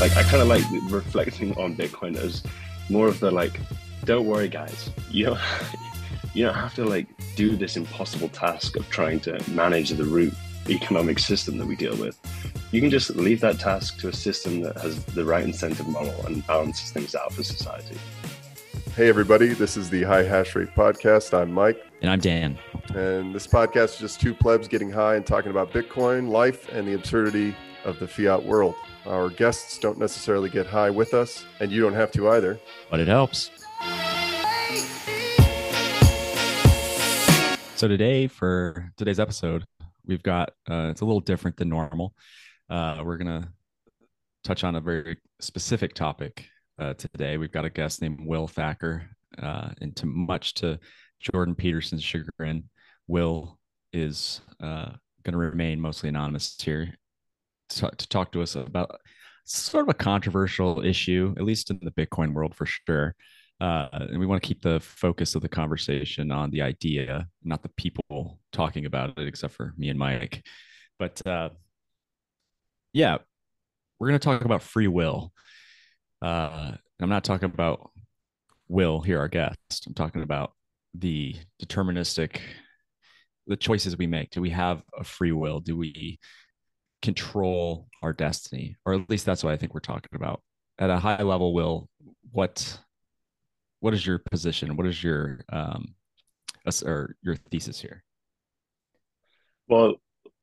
Like I kind of like reflecting on Bitcoin as more of the like, don't worry, guys. You don't you don't have to like do this impossible task of trying to manage the root economic system that we deal with. You can just leave that task to a system that has the right incentive model and balances things out for society. Hey, everybody, this is the High Hash Rate Podcast. I'm Mike. And I'm Dan. And this podcast is just two plebs getting high and talking about Bitcoin, life, and the absurdity of the fiat world. Our guests don't necessarily get high with us, and you don't have to either. But it helps. So today, for today's episode, we've got uh, it's a little different than normal. Uh, we're gonna touch on a very specific topic uh, today. We've got a guest named Will Thacker, uh, and to much to Jordan Peterson's chagrin, Will is uh, going to remain mostly anonymous here to, to talk to us about sort of a controversial issue, at least in the Bitcoin world for sure. Uh, and we want to keep the focus of the conversation on the idea, not the people talking about it, except for me and Mike. But uh, yeah, we're going to talk about free will. Uh, I'm not talking about Will here, our guest. I'm talking about the deterministic, the choices we make. Do we have a free will? Do we control our destiny or at least that's what i think we're talking about at a high level will what what is your position what is your um or your thesis here well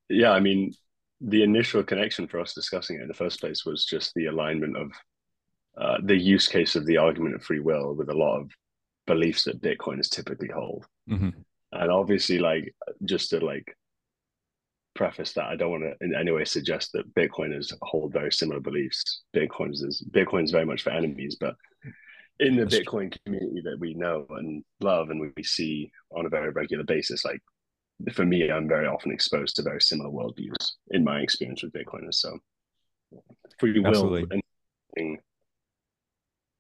yeah i mean the initial connection for us discussing it in the first place was just the alignment of uh, the use case of the argument of free will with a lot of beliefs that bitcoiners typically hold mm-hmm. and obviously like just to like preface that I don't want to in any way suggest that Bitcoiners hold very similar beliefs. Bitcoiners is Bitcoin's very much for enemies, but in the That's Bitcoin true. community that we know and love and we see on a very regular basis, like for me, I'm very often exposed to very similar worldviews in my experience with Bitcoiners. So free will and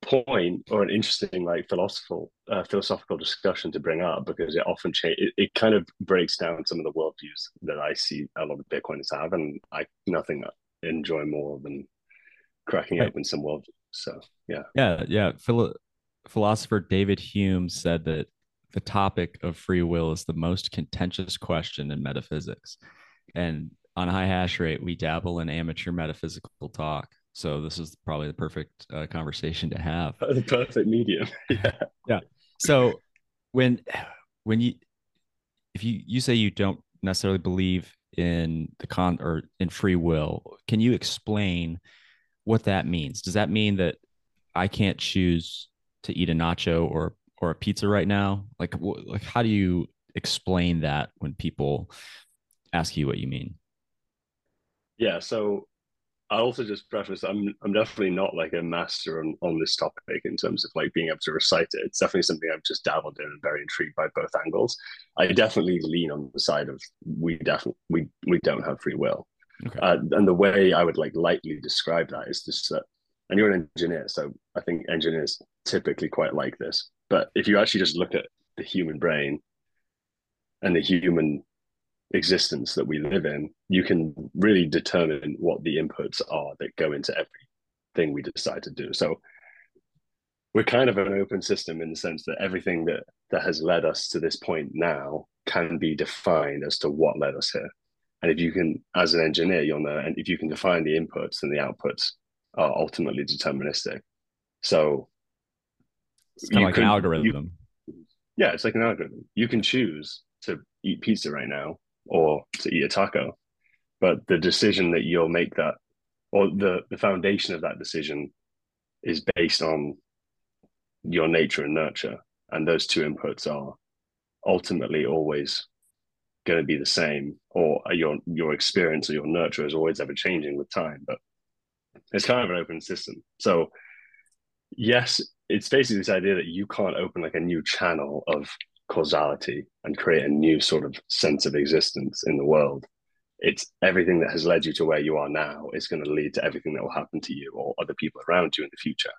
point or an interesting like philosophical uh, philosophical discussion to bring up because it often change it, it kind of breaks down some of the worldviews that I see a lot of Bitcoiners have, and I nothing I enjoy more than cracking right. open some worldviews. So yeah, yeah, yeah. Phil- philosopher David Hume said that the topic of free will is the most contentious question in metaphysics, and on high hash rate we dabble in amateur metaphysical talk so this is probably the perfect uh, conversation to have. The perfect medium. yeah. Yeah. So when when you if you you say you don't necessarily believe in the con or in free will, can you explain what that means? Does that mean that I can't choose to eat a nacho or or a pizza right now? Like like how do you explain that when people ask you what you mean? Yeah, so I also just preface I'm I'm definitely not like a master on, on this topic in terms of like being able to recite it. It's definitely something I've just dabbled in and very intrigued by both angles. I definitely lean on the side of we definitely we we don't have free will. Okay. Uh, and the way I would like lightly describe that is just that and you're an engineer, so I think engineers typically quite like this. But if you actually just look at the human brain and the human existence that we live in, you can really determine what the inputs are that go into everything we decide to do. So we're kind of an open system in the sense that everything that that has led us to this point now can be defined as to what led us here. And if you can, as an engineer, you'll know, and if you can define the inputs and the outputs are ultimately deterministic. So it's kind of like can, an algorithm. You, yeah, it's like an algorithm. You can choose to eat pizza right now or to eat a taco. But the decision that you'll make that, or the, the foundation of that decision is based on your nature and nurture. And those two inputs are ultimately always going to be the same, or your your experience or your nurture is always ever changing with time. But it's kind of an open system. So yes, it's basically this idea that you can't open like a new channel of causality and create a new sort of sense of existence in the world it's everything that has led you to where you are now is going to lead to everything that will happen to you or other people around you in the future.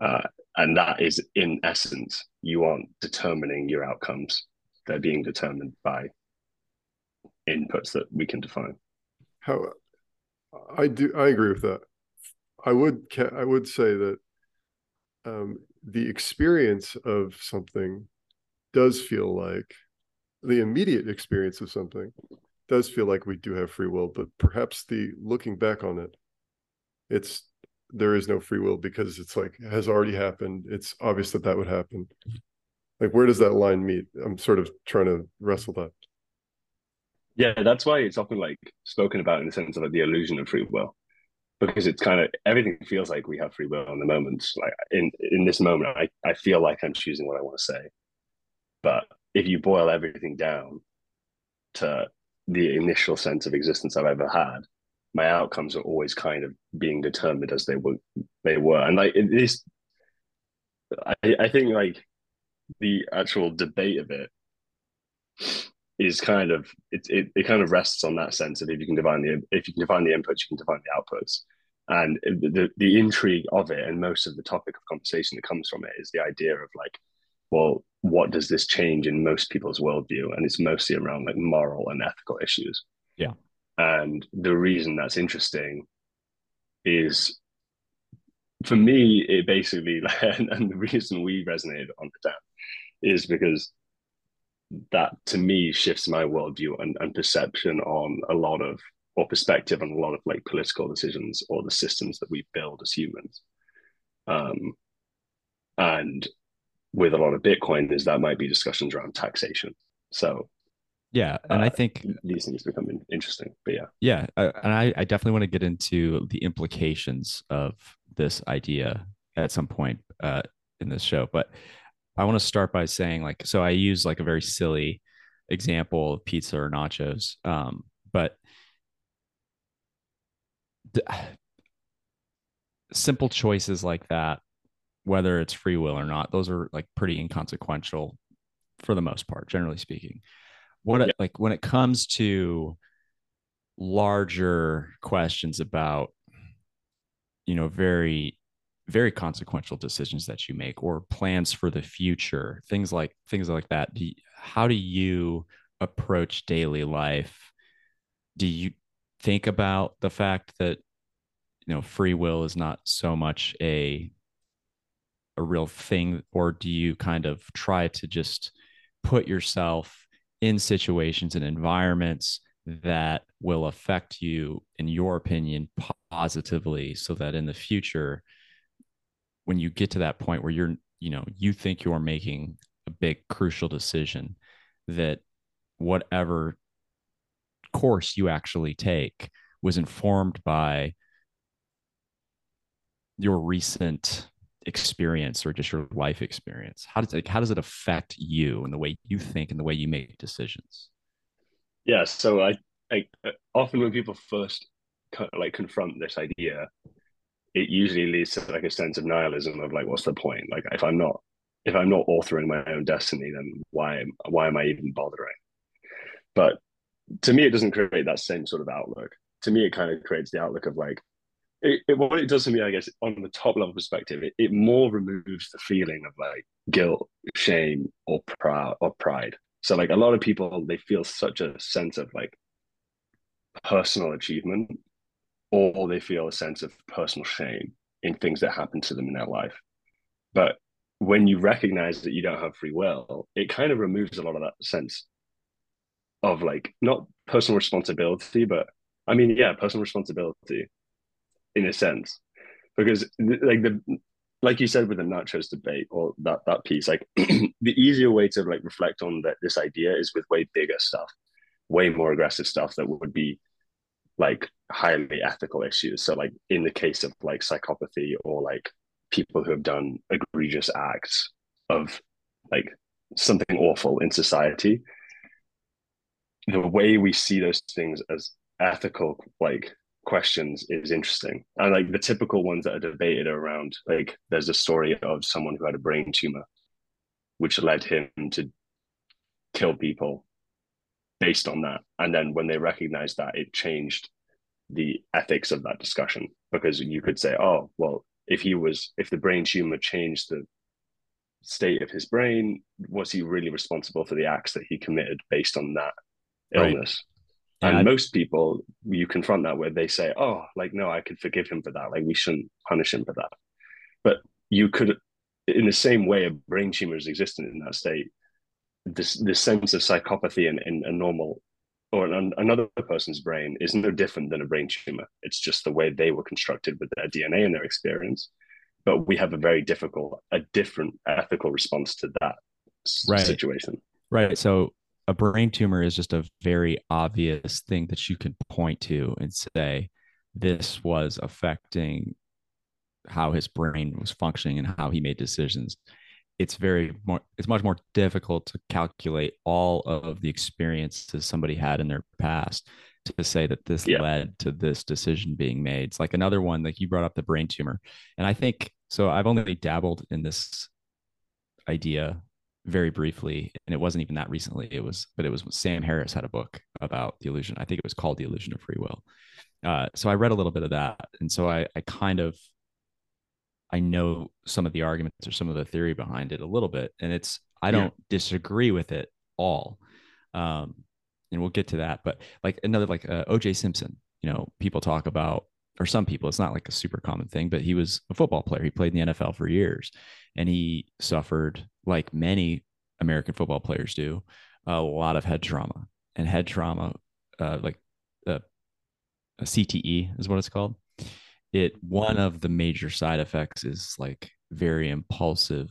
Uh, and that is in essence you aren't determining your outcomes. They're being determined by inputs that we can define. How I do I agree with that. I would I would say that um, the experience of something does feel like the immediate experience of something does feel like we do have free will, but perhaps the looking back on it, it's there is no free will because it's like it has already happened. It's obvious that that would happen. Like, where does that line meet? I'm sort of trying to wrestle that. Yeah, that's why it's often like spoken about in the sense of like the illusion of free will, because it's kind of everything feels like we have free will in the moment. Like in in this moment, I I feel like I'm choosing what I want to say, but if you boil everything down to the initial sense of existence I've ever had, my outcomes are always kind of being determined as they were they were, and like it is. I I think like the actual debate of it is kind of it, it it kind of rests on that sense of if you can define the if you can define the inputs, you can define the outputs. And the the intrigue of it and most of the topic of conversation that comes from it is the idea of like, well, what does this change in most people's worldview? And it's mostly around like moral and ethical issues. Yeah. And the reason that's interesting is for me, it basically and the reason we resonated on the down is because that to me shifts my worldview and, and perception on a lot of or perspective on a lot of like political decisions or the systems that we build as humans. Um, and with a lot of Bitcoin, is that might be discussions around taxation. So yeah, and uh, I think these things become interesting. But yeah, yeah, and I, I definitely want to get into the implications of this idea at some point uh, in this show. But I want to start by saying like, so I use like a very silly example of pizza or nachos, um, but the, simple choices like that, whether it's free will or not, those are like pretty inconsequential for the most part, generally speaking. What yeah. like when it comes to larger questions about, you know, very very consequential decisions that you make or plans for the future things like things like that do you, how do you approach daily life do you think about the fact that you know free will is not so much a a real thing or do you kind of try to just put yourself in situations and environments that will affect you in your opinion positively so that in the future when you get to that point where you're you know you think you're making a big crucial decision that whatever course you actually take was informed by your recent experience or just your life experience how does it how does it affect you and the way you think and the way you make decisions yeah so i, I uh, often when people first like confront this idea it usually leads to like a sense of nihilism of like, what's the point? Like, if I'm not if I'm not authoring my own destiny, then why why am I even bothering? But to me, it doesn't create that same sort of outlook. To me, it kind of creates the outlook of like, it, it, what it does to me, I guess, on the top level perspective, it, it more removes the feeling of like guilt, shame, or proud or pride. So like a lot of people, they feel such a sense of like personal achievement or they feel a sense of personal shame in things that happen to them in their life. But when you recognize that you don't have free will, it kind of removes a lot of that sense of like not personal responsibility, but I mean, yeah, personal responsibility in a sense, because like the like you said with the nachos debate or that that piece, like the easier way to like reflect on that this idea is with way bigger stuff, way more aggressive stuff that would be like highly ethical issues. So like in the case of like psychopathy or like people who have done egregious acts of like something awful in society, the way we see those things as ethical like questions is interesting. And like the typical ones that are debated around like there's a story of someone who had a brain tumor, which led him to kill people based on that. And then when they recognized that, it changed the ethics of that discussion because you could say, oh, well, if he was, if the brain tumor changed the state of his brain, was he really responsible for the acts that he committed based on that illness? And most people you confront that with, they say oh like no i could forgive him for that. Like we shouldn't punish him for that. But you could in the same way a brain tumor is existent in that state this this sense of psychopathy in, in a normal or an, another person's brain is no different than a brain tumor. It's just the way they were constructed with their dna and their experience. But we have a very difficult a different ethical response to that right. situation. Right. So a brain tumor is just a very obvious thing that you can point to and say this was affecting how his brain was functioning and how he made decisions. It's very more it's much more difficult to calculate all of the experiences somebody had in their past to say that this yeah. led to this decision being made. It's like another one like you brought up the brain tumor. And i think so i've only dabbled in this idea very briefly and it wasn't even that recently it was but it was sam harris had a book about the illusion i think it was called the illusion of free will uh, so i read a little bit of that and so I, I kind of i know some of the arguments or some of the theory behind it a little bit and it's i don't yeah. disagree with it all um, and we'll get to that but like another like uh, oj simpson you know people talk about or some people it's not like a super common thing but he was a football player he played in the nfl for years and he suffered like many American football players do, a lot of head trauma and head trauma, uh, like uh, a CTE is what it's called. It one of the major side effects is like very impulsive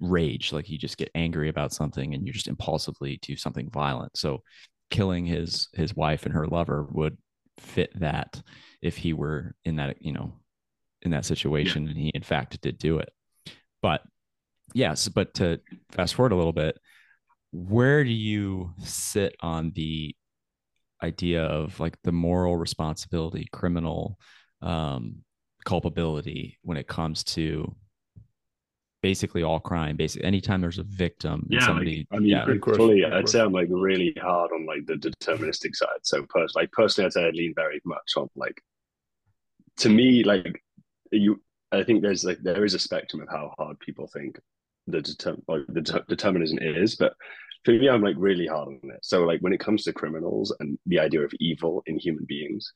rage, like you just get angry about something and you just impulsively do something violent. So killing his his wife and her lover would fit that if he were in that you know in that situation yeah. and he in fact did do it but yes, but to fast forward a little bit, where do you sit on the idea of like the moral responsibility, criminal um, culpability when it comes to basically all crime basically anytime there's a victim yeah somebody like, i mean yeah, fully i'd say i'm like really hard on like the deterministic side. So pers- like personally i'd say i lean very much on like to me like you i think there's like there is a spectrum of how hard people think the determ- like the de- determinism is, but for me, I'm like really hard on it. So like when it comes to criminals and the idea of evil in human beings,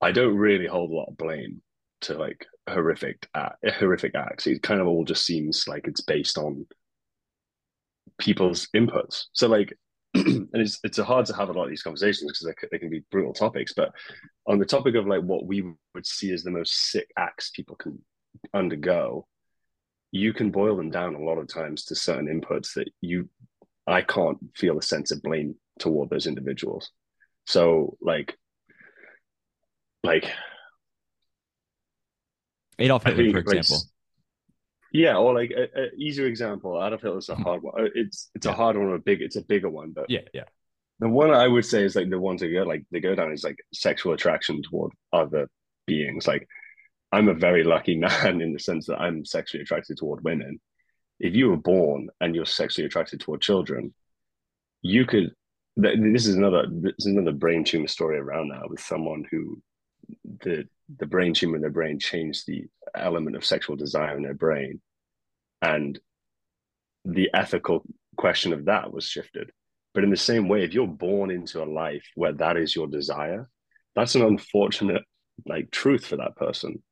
I don't really hold a lot of blame to like horrific act, horrific acts. It kind of all just seems like it's based on people's inputs. So like, and it's it's hard to have a lot of these conversations because they, they can be brutal topics. But on the topic of like what we would see as the most sick acts people can undergo, you can boil them down a lot of times to certain inputs that you I can't feel a sense of blame toward those individuals. So like like Adolf Hitler, for example. Yeah, or like an easier example. Adolf Hitler's a mm-hmm. hard one. Uh, it's it's yeah. a hard one, a big. It's a bigger one, but yeah, yeah. The one I would say is like the ones that go like they go down is like sexual attraction toward other beings. Like I'm a very lucky man in the sense that I'm sexually attracted toward women. If you were born and you're sexually attracted toward children, you could. This is another. This is another brain tumor story around that with someone who the the brain tumor in their brain changed the element of sexual desire in their brain, and the ethical question of that was shifted. But in the same way, if you're born into a life where that is your desire, that's an unfortunate like truth for that person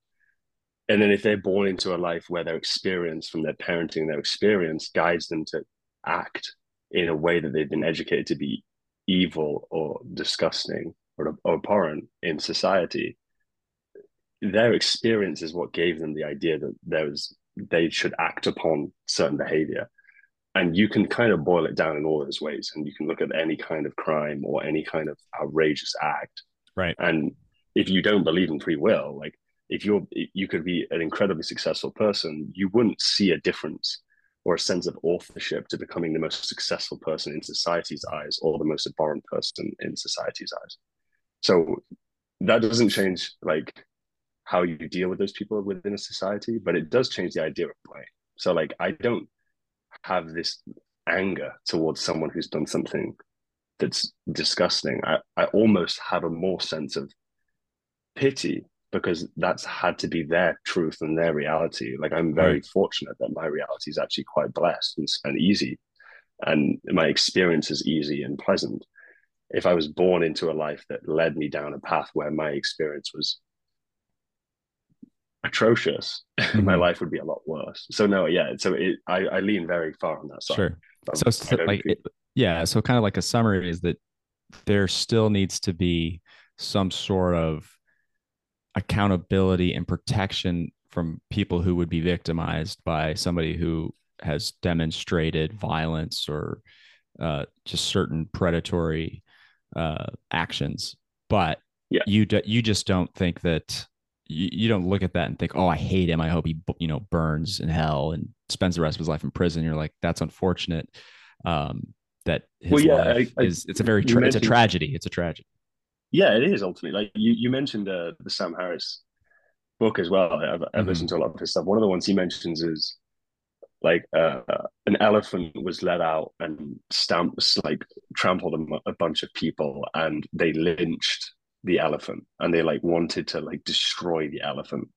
and then if they're born into a life where their experience from their parenting their experience guides them to act in a way that they've been educated to be evil or disgusting or, or abhorrent in society their experience is what gave them the idea that there was they should act upon certain behavior. And you can kind of boil it down in all those ways. And you can look at any kind of crime or any kind of outrageous act. Right. And if you don't believe in free will like if you're you could be an incredibly successful person you wouldn't see a difference or a sense of authorship to becoming the most successful person in society's eyes or the most abhorrent person in society's eyes. So that doesn't change like how you deal with those people within a society but it does change the idea of blame so like i don't have this anger towards someone who's done something that's disgusting i, I almost have a more sense of pity because that's had to be their truth and their reality. Like I'm very right. fortunate that my reality is actually quite blessed and, and easy, and my experience is easy and pleasant. if I was born into a life that led me down a path where my experience was atrocious, mm-hmm. my life would be a lot worse. So no, yeah. So it, I, I lean very far on that side. Sure. so, so like, it, yeah. So kind of like a summary is that there still needs to be some sort of accountability and protection from people who would be victimized by somebody who has demonstrated violence or uh, just certain predatory uh, actions. But yeah. you d- you just don't think that you, you don't look at that and think, oh, I hate him. I hope he you know burns in hell and spends the rest of his life in prison. You're like, that's unfortunate. Um, that his well, yeah, life I, I, is it's a very tra- it's a tragedy. It's a tragedy. Yeah, it is ultimately. Like you you mentioned uh, the Sam Harris book as well. I've, I've mm-hmm. listened to a lot of his stuff. One of the ones he mentions is like uh, an elephant was let out and stamps like trampled a, a bunch of people and they lynched the elephant and they like wanted to like destroy the elephant.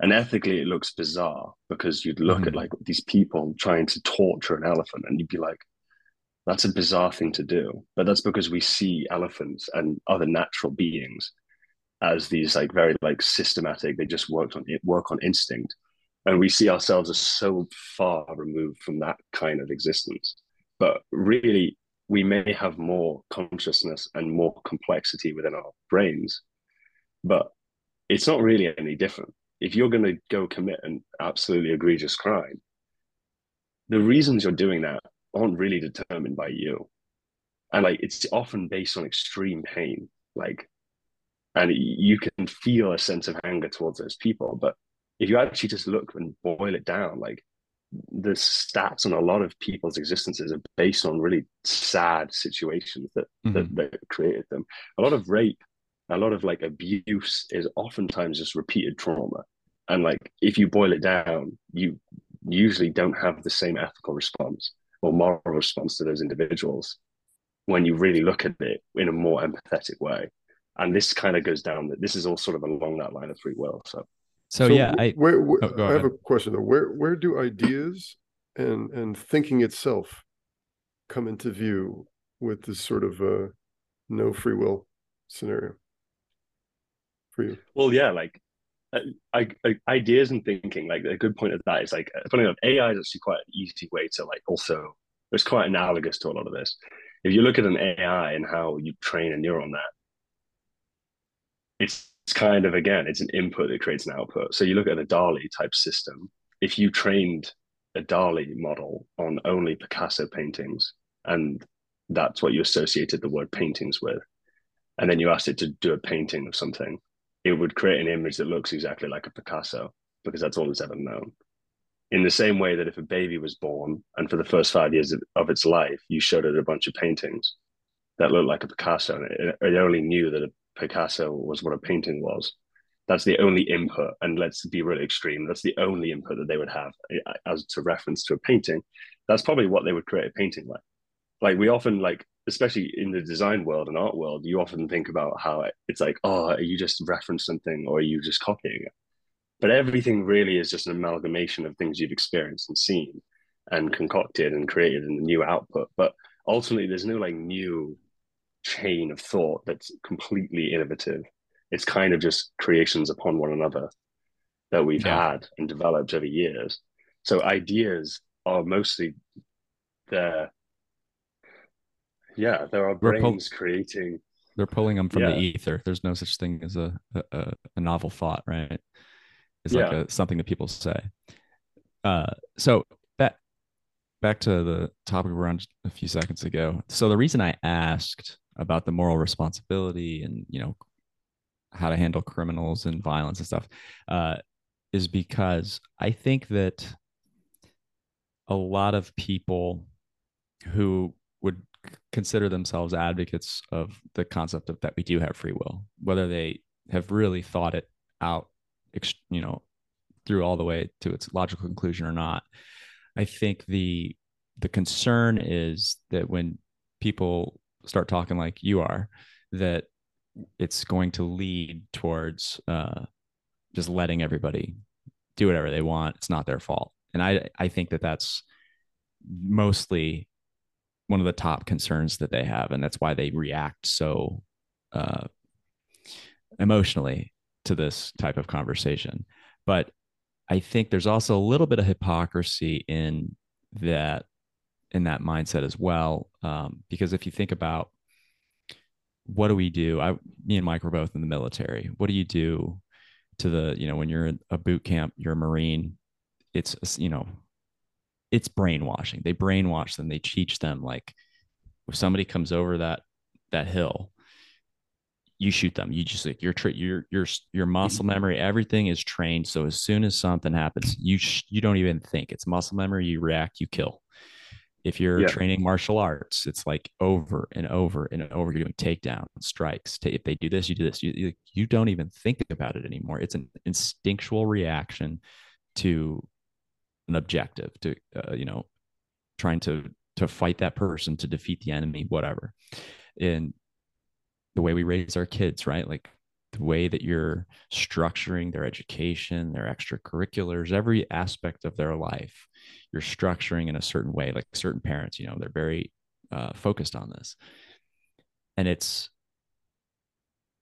And ethically it looks bizarre because you'd look mm-hmm. at like these people trying to torture an elephant and you'd be like that's a bizarre thing to do. But that's because we see elephants and other natural beings as these like very like systematic they just work on it work on instinct. And we see ourselves as so far removed from that kind of existence. But really we may have more consciousness and more complexity within our brains but it's not really any different. If you're going to go commit an absolutely egregious crime the reasons you're doing that aren't really determined by you. And like it's often based on extreme pain like and you can feel a sense of anger towards those people but if you actually just look and boil it down, like the stats on a lot of people's existences are based on really sad situations that, mm-hmm. that that created them. A lot of rape, a lot of like abuse is oftentimes just repeated trauma. And like if you boil it down, you usually don't have the same ethical response or moral response to those individuals when you really look at it in a more empathetic way. And this kind of goes down that this is all sort of along that line of free will. So so, so yeah, I where, where oh, I have a question though. Where where do ideas and and thinking itself come into view with this sort of uh, no free will scenario for you? Well, yeah, like uh, I, I, ideas and thinking. Like a good point of that is like funny enough, AI is actually quite an easy way to like also. It's quite analogous to a lot of this. If you look at an AI and how you train a neural net, it's it's kind of again it's an input that creates an output. So you look at a DALL-E type system. If you trained a DALL-E model on only picasso paintings and that's what you associated the word paintings with and then you asked it to do a painting of something it would create an image that looks exactly like a picasso because that's all it's ever known. In the same way that if a baby was born and for the first five years of, of its life you showed it a bunch of paintings that looked like a picasso and it, it only knew that a Picasso was what a painting was. That's the only input, and let's be really extreme. That's the only input that they would have eh, as to reference to a painting. That's probably what they would create a painting like. Like we often like, especially in the design world and art world, you often think about how it's like, oh, are you just reference something or are you just copying it? But everything really is just an amalgamation of things you've experienced and seen and concocted and created in the new output. But ultimately, there's no like new chain of thought that's completely innovative. It's kind of just creations upon one another that we've yeah. had and developed over years. So ideas are mostly there. Yeah, there are brains pull- creating. They're pulling them from yeah. the ether. There's no such thing as a a, a novel thought, right? It's like yeah. a, something that people say. Uh, so back back to the topic we were on a few seconds ago. So the reason I asked about the moral responsibility and you know how to handle criminals and violence and stuff uh, is because I think that a lot of people who would consider themselves advocates of the concept of that we do have free will, whether they have really thought it out, you know, through all the way to its logical conclusion or not. I think the the concern is that when people start talking like you are, that it's going to lead towards uh, just letting everybody do whatever they want. It's not their fault, and I I think that that's mostly one of the top concerns that they have, and that's why they react so uh, emotionally to this type of conversation. But I think there's also a little bit of hypocrisy in that in that mindset as well, um, because if you think about what do we do? I, me and Mike were both in the military. What do you do to the, you know, when you're in a boot camp, you're a Marine. It's you know, it's brainwashing. They brainwash them. They teach them like, if somebody comes over that that hill, you shoot them. You just like your your your your muscle mm-hmm. memory, everything is trained. So as soon as something happens, you sh- you don't even think. It's muscle memory. You react. You kill. If you're yeah. training martial arts, it's like over and over and over. You're doing takedowns, strikes. If they do this, you do this. You you don't even think about it anymore. It's an instinctual reaction to an objective. To uh, you know, trying to to fight that person, to defeat the enemy, whatever. And the way we raise our kids, right? Like the way that you're structuring their education, their extracurriculars, every aspect of their life, you're structuring in a certain way. Like certain parents, you know, they're very uh, focused on this. And it's,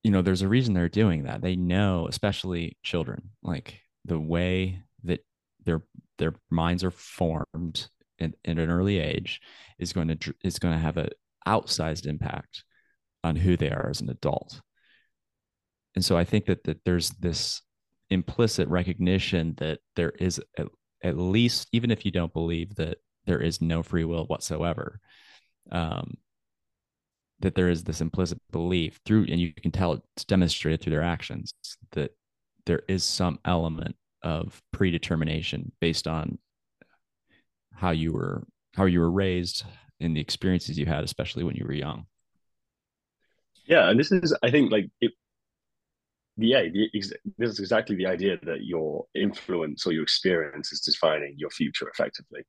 you know, there's a reason they're doing that. They know, especially children, like the way that their their minds are formed in, an early age is going to is going to have an outsized impact on who they are as an adult. And so I think that that there's this implicit recognition that there is at, least, even if you don't believe that there is no free will whatsoever, um, that there is this implicit belief through, and you can tell it's demonstrated through their actions that there is some element of predetermination based on how you were how you were raised and the experiences you had, especially when you were young. Yeah, and this is, I think, like it. Yeah, the, this is exactly the idea that your influence or your experience is defining your future effectively,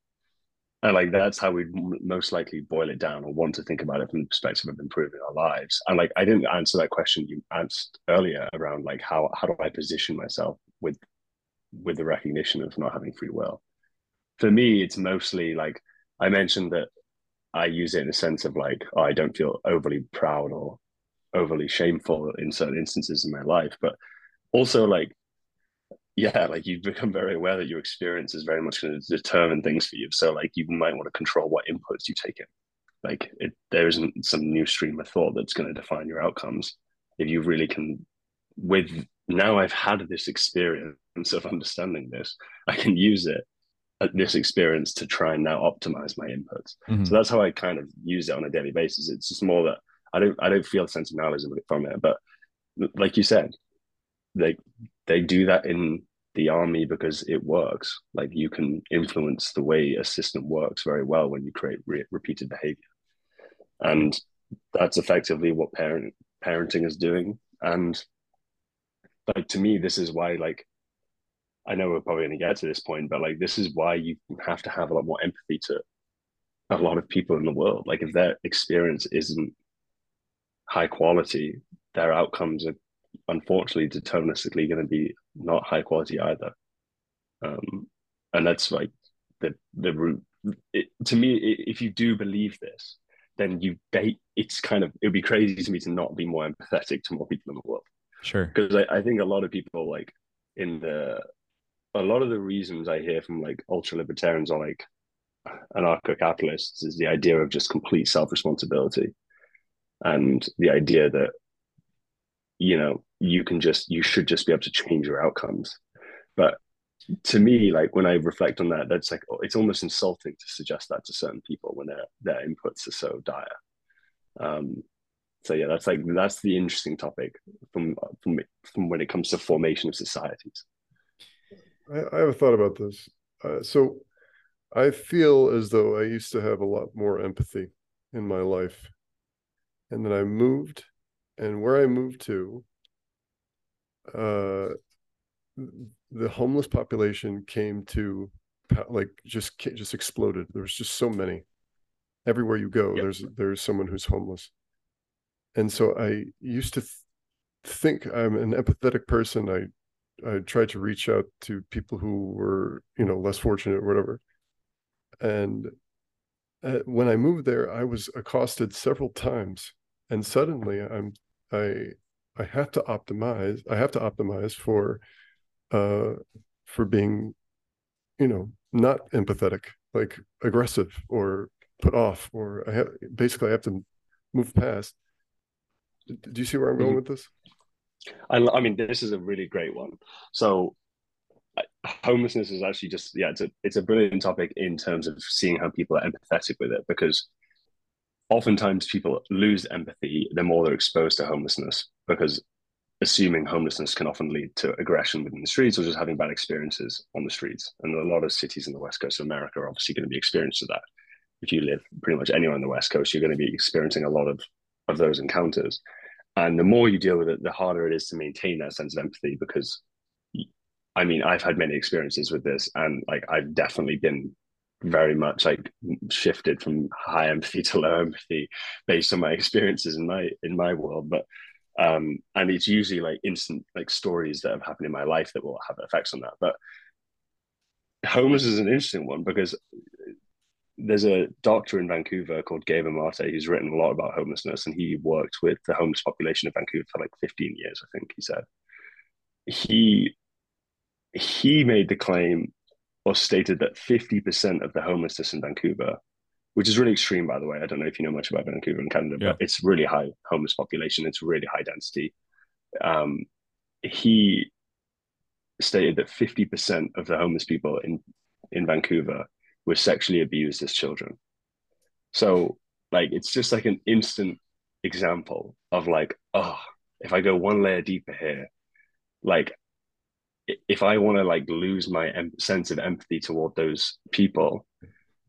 and like that's how we most likely boil it down or want to think about it from the perspective of improving our lives. And like I didn't answer that question you asked earlier around like how how do I position myself with with the recognition of not having free will. For me, it's mostly like I mentioned that I use it in a sense of like oh, I don't feel overly proud or overly shameful in certain instances in my life but also like yeah like you've become very aware that your experience is very much going to determine things for you. So like you might want to control what inputs you take in. Like it, there isn't some new stream of thought that's going to define your outcomes. If you really can with now i've had this experience of understanding this i can use it uh, this experience to try and now optimize my inputs. Mm-hmm. so that's how i kind of use it on a daily basis. It's just more that I don't I don't feel a sense of nihilism from it. But like you said, they they do that in the army because it works. Like you can influence the way a system works very well when you create re- repeated behavior, and that's effectively what parent parenting is doing. And like to me, this is why like I know we're probably going to get to this point, but like this is why you have to have a lot more empathy to a lot of people in the world. Like if their experience isn't high quality, their outcomes are unfortunately deterministically going to be not high quality either. Um, and that's like the the root. It, to me, if you do believe this, then you date. It's kind of it would be crazy to me to not be more empathetic to more people in the world. Sure, because I, I think a lot of people like in the a lot of the reasons I hear from like ultra libertarians or like anarcho capitalists is the idea of just complete self responsibility and the idea that you know you can just you should just be able to change your outcomes. But to me like when i reflect on that that's like it's almost insulting to suggest that to certain people when their their inputs are so dire. Um so yeah that's like that's the interesting topic from from from when it comes to formation of societies. I, I have a thought about this. Uh, so i feel as though i used to have a lot more empathy in my life and then I moved, and where I moved to, uh, the homeless population came to like just just exploded. There was just so many. Everywhere you go, yep. there's there's someone who's homeless, and so I used to th- think I'm an empathetic person. I I tried to reach out to people who were you know less fortunate or whatever, and uh, when I moved there, I was accosted several times, and suddenly I'm I I have to optimize. I have to optimize for uh for being, you know, not empathetic, like aggressive or put off, or I have basically I have to move past. Do you see where I'm going mm-hmm. with this? I, I mean, this is a really great one. So homelessness is actually just yeah it's a it's a brilliant topic in terms of seeing how people are empathetic with it because oftentimes people lose empathy the more they're exposed to homelessness because assuming homelessness can often lead to aggression within the streets or just having bad experiences on the streets. And a lot of cities in the west coast of america are obviously going to be experienced to that. If you live pretty much anywhere on the west coast you're going to be experiencing a lot of of those encounters. And the more you deal with it the harder it is to maintain that sense of empathy because I mean, I've had many experiences with this, and like I've definitely been very much like shifted from high empathy to low empathy based on my experiences in my in my world. But um, and it's usually like instant like stories that have happened in my life that will have effects on that. But homeless is an interesting one because there's a doctor in Vancouver called Gabor Maté who's written a lot about homelessness, and he worked with the homeless population of Vancouver for like 15 years, I think he said. He he made the claim or stated that 50% of the homelessness in Vancouver, which is really extreme, by the way. I don't know if you know much about Vancouver in Canada, yeah. but it's really high homeless population. It's really high density. Um, he stated that 50% of the homeless people in, in Vancouver were sexually abused as children. So, like, it's just like an instant example of like, oh, if I go one layer deeper here, like if I want to like lose my em- sense of empathy toward those people,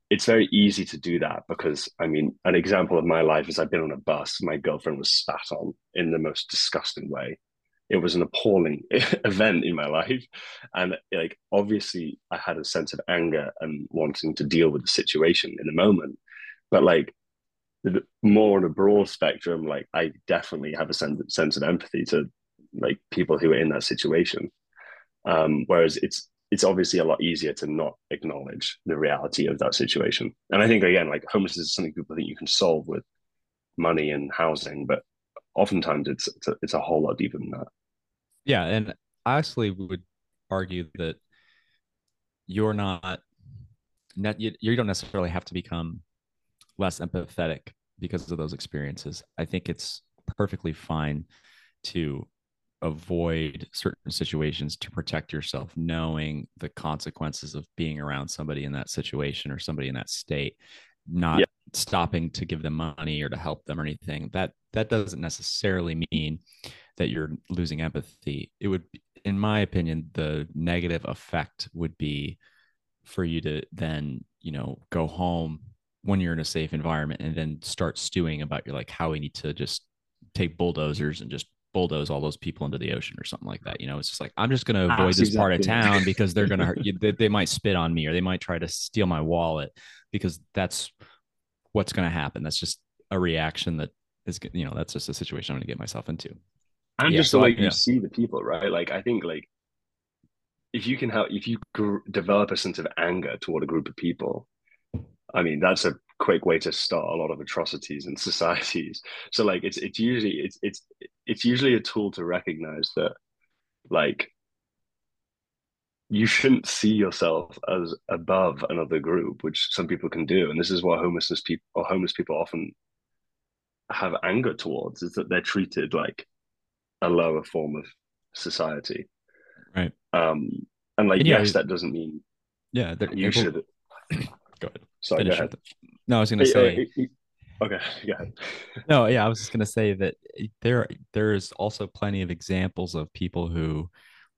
it's very easy to do that because I mean, an example of my life is I've been on a bus. My girlfriend was spat on in the most disgusting way. It was an appalling event in my life, and like obviously I had a sense of anger and wanting to deal with the situation in the moment, but like more on a broad spectrum, like I definitely have a sense sense of empathy to like people who are in that situation. Um, whereas it's it's obviously a lot easier to not acknowledge the reality of that situation. And I think again, like homelessness is something people think you can solve with money and housing, but oftentimes it's it's a, it's a whole lot deeper than that. Yeah, and I actually would argue that you're not net you, you don't necessarily have to become less empathetic because of those experiences. I think it's perfectly fine to avoid certain situations to protect yourself knowing the consequences of being around somebody in that situation or somebody in that state not yeah. stopping to give them money or to help them or anything that that doesn't necessarily mean that you're losing empathy it would in my opinion the negative effect would be for you to then you know go home when you're in a safe environment and then start stewing about your like how we need to just take bulldozers and just bulldoze all those people into the ocean or something like that. You know, it's just like I'm just going to avoid this exactly. part of town because they're going to hurt you. They, they, might spit on me or they might try to steal my wallet because that's what's going to happen. That's just a reaction that is, you know, that's just a situation I'm going to get myself into. And yeah, just so the way I, you yeah. see the people, right? Like I think like if you can help, if you gr- develop a sense of anger toward a group of people, I mean, that's a quick way to start a lot of atrocities in societies. So like it's it's usually it's it's it's usually a tool to recognize that like you shouldn't see yourself as above another group, which some people can do. And this is what homelessness people or homeless people often have anger towards is that they're treated like a lower form of society. Right. Um and like and yes, that doesn't mean yeah, you should go ahead. Sorry, go ahead. No, I was gonna say Okay, yeah. no, yeah, I was just gonna say that there there's also plenty of examples of people who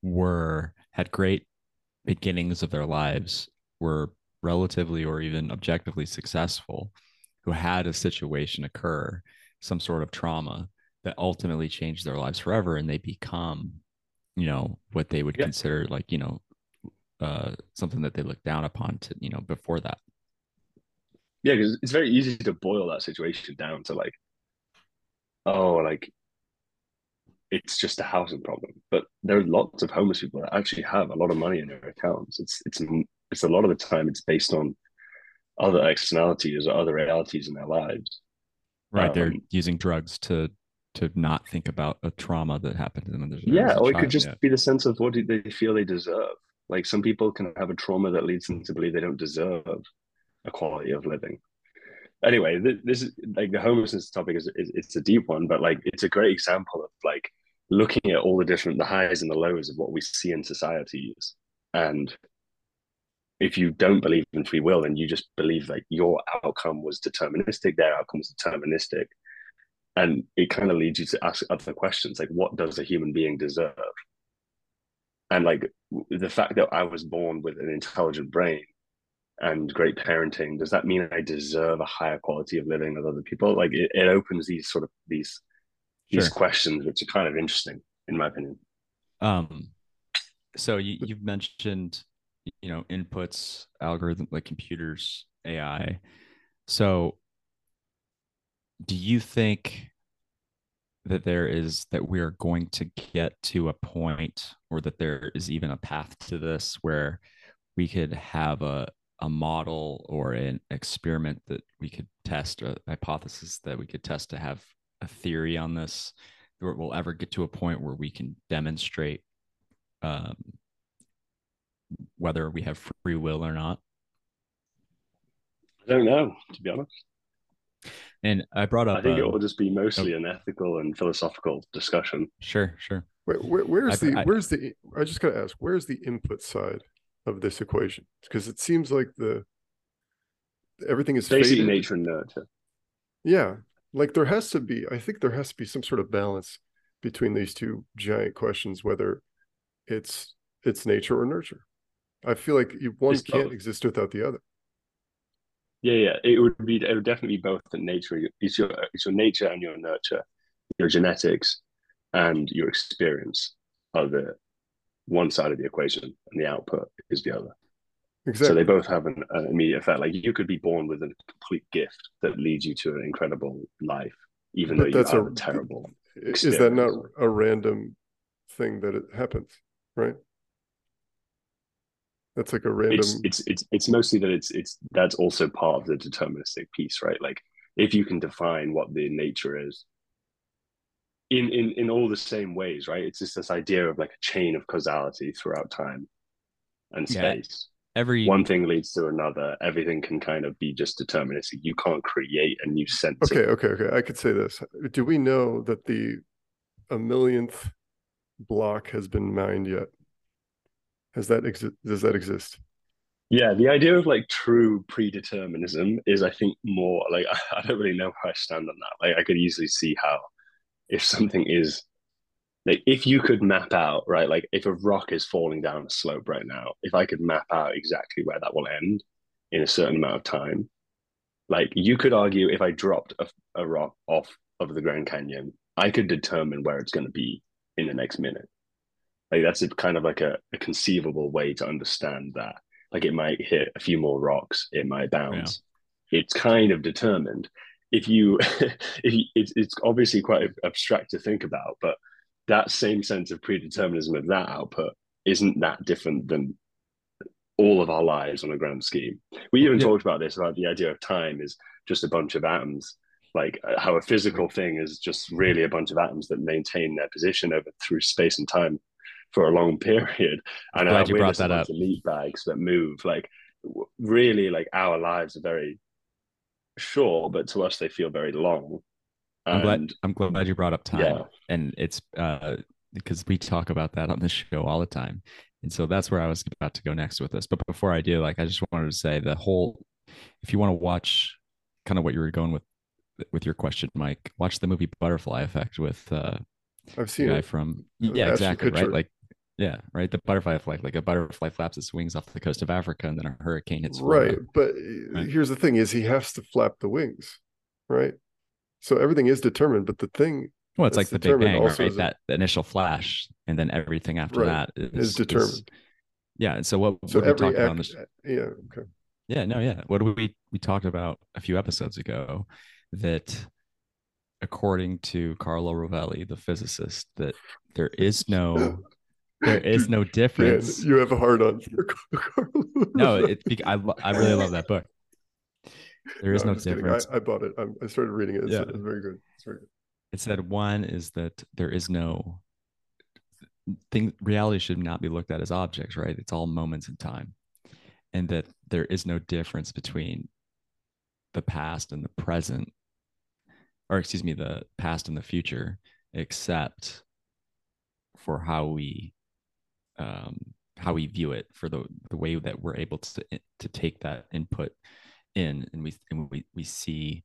were had great beginnings of their lives, were relatively or even objectively successful, who had a situation occur, some sort of trauma that ultimately changed their lives forever, and they become, you know, what they would yeah. consider like, you know, uh, something that they look down upon to, you know, before that yeah, because it's very easy to boil that situation down to like, oh, like it's just a housing problem. But there are lots of homeless people that actually have a lot of money in their accounts. It's it's it's a lot of the time it's based on other externalities or other realities in their lives. Right. They're Um, using drugs to to not think about a trauma that happened to them. they're- Yeah, or it could just yeah. be the sense of what do they feel they deserve. Like some people can have a trauma that leads them to believe they don't deserve a quality of living. Anyway, th- this is like the homelessness topic is, is it's a deep one, but like it's a great example of like looking at all the different the highs and the lows of what we see in societies. And if you don't believe in free will and you just believe that your outcome was deterministic, their outcome was deterministic, and it kind of leads you to ask other questions like what does a human being deserve and like the fact that i was born with an intelligent brain and great parenting does that mean i deserve a higher quality of living than other people like it, it opens these sort of these these Sure. questions which are kind of interesting in my opinion Um, so you, you've mentioned, you know, inputs, algorithm like computers, AI. So do you think that there is that we are going to get to a point or that there is even a path to this where we could have a a model or an experiment that we could test a hypothesis that we could test to have a theory on this or we'll ever get to a point where we can demonstrate um, whether we have free will or not. i don't know to be honest And I brought up. i think it will just be mostly an ethical and philosophical discussion sure, sure. Wait, where, where's I- the I- where's the I just gotta ask where's the input side of this equation? Because it seems like the everything is basically fated. nature and nurture Yeah, like there has to be. I think there has to be some sort of balance between these two giant questions, whether it's it's nature or nurture. I feel like you, one It's can't both. exist without the other. Yeah, yeah, it would be. It would definitely be both the nature. It's your it's your nature and your nurture, your genetics, and your experience are the one side of the equation, and the output is the other. So they both have an, an immediate effect. Like you could be born with a complete gift that leads you to an incredible life, even But though you that's have a- a terrible. is that not a random thing that it happens, right? That's like a random. It's it's it's it's mostly that it's it's that's also part of the deterministic piece, right? Like if you can define what the nature is in in in all the same ways, right? It's just this idea of like a chain of causality throughout time and Yeah. space. Every One thing leads to another. Everything can kind of be just deterministic. You can't create a new sense. of- okay, okay, okay. I could say this. Do we know that the a millionth block has been mined yet? Has that exist? Does that exist? Yeah, the idea of like true predeterminism is, I think, more like I, I don't really know where I stand on that. Like, I could easily see how if something is like if you could map out right, like if a rock is falling down a slope right now, if I could map out exactly where that will end in a certain amount of time, like you could argue if I dropped a, a rock off of the Grand Canyon, I could determine where it's going to be in the next minute. Like that's a kind of like a, a conceivable way to understand that. Like it might hit a few more rocks, it might bounce. It's kind of determined. If you, if you, it's it's obviously quite abstract to think about, but that same sense of predeterminism of that output isn't that different than all of our lives on a grand scheme. We even Yeah. talked about this about the idea of time is just a bunch of atoms, like uh, how a physical thing is just really a bunch of atoms that maintain their position over through space and time for a long period. And Glad uh, you brought that up. meat bags that move. Like really, like our lives are very short, but to us they feel very long. I'm glad I'm glad you brought up time. yeah, And it's uh because we talk about that on the show all the time. And so that's where I was about to go next with this. But before I do, like I just wanted to say the whole if you want to watch kind of what you were going with with your question, Mike, watch the movie Butterfly Effect with uh I've the seen guy it. from yeah Ashton exactly right like yeah right the butterfly effect like a butterfly flaps its wings off the coast of africa and then a hurricane hits Right, Florida. but uh, Right. here's the thing: is he has to flap the wings, right? So everything is determined, but the thing well it's like the big bang right as a- that initial flash and then everything after Right, that is, is determined. yeah and so what, So what we every talked about this yeah, okay. yeah no yeah what we we talked about a few episodes ago that according to carlo rovelli the physicist that there is no there is no Man, difference you have a hard on for Carlo. no it's I, I really love that book there is no, no difference. I, I, bought it. I, I, started reading it. It's, yeah. it's very good. It's very good. It said one is that there is no thing. Reality should not be looked at as objects, right? It's all moments in time, and that there is no difference between the past and the present, or excuse me, the past and the future, except for how we um, how we view it, for the the way that we're able to to take that input in, and we and we we see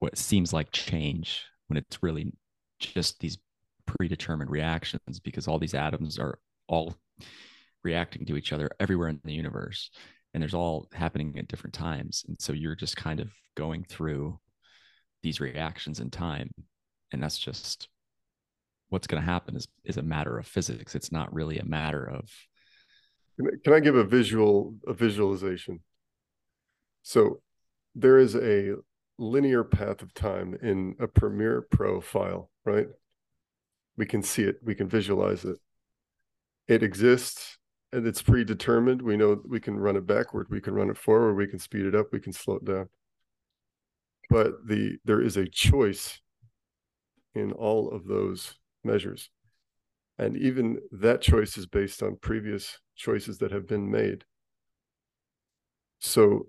what seems like change when it's really just these predetermined reactions because all these atoms are all reacting to each other everywhere in the universe and there's all happening at different times. And so you're just kind of going through these reactions in time and that's just what's going to happen is is a matter of physics. It's not really a matter of can i give a visual a visualization? So there is a linear path of time in a premiere pro file right? We can see it. We can visualize it. It exists and it's predetermined. We know we can run it backward, we can run it forward, we can speed it up, we can slow it down. But the there is a choice in all of those measures. And even that choice is based on previous choices that have been made. So,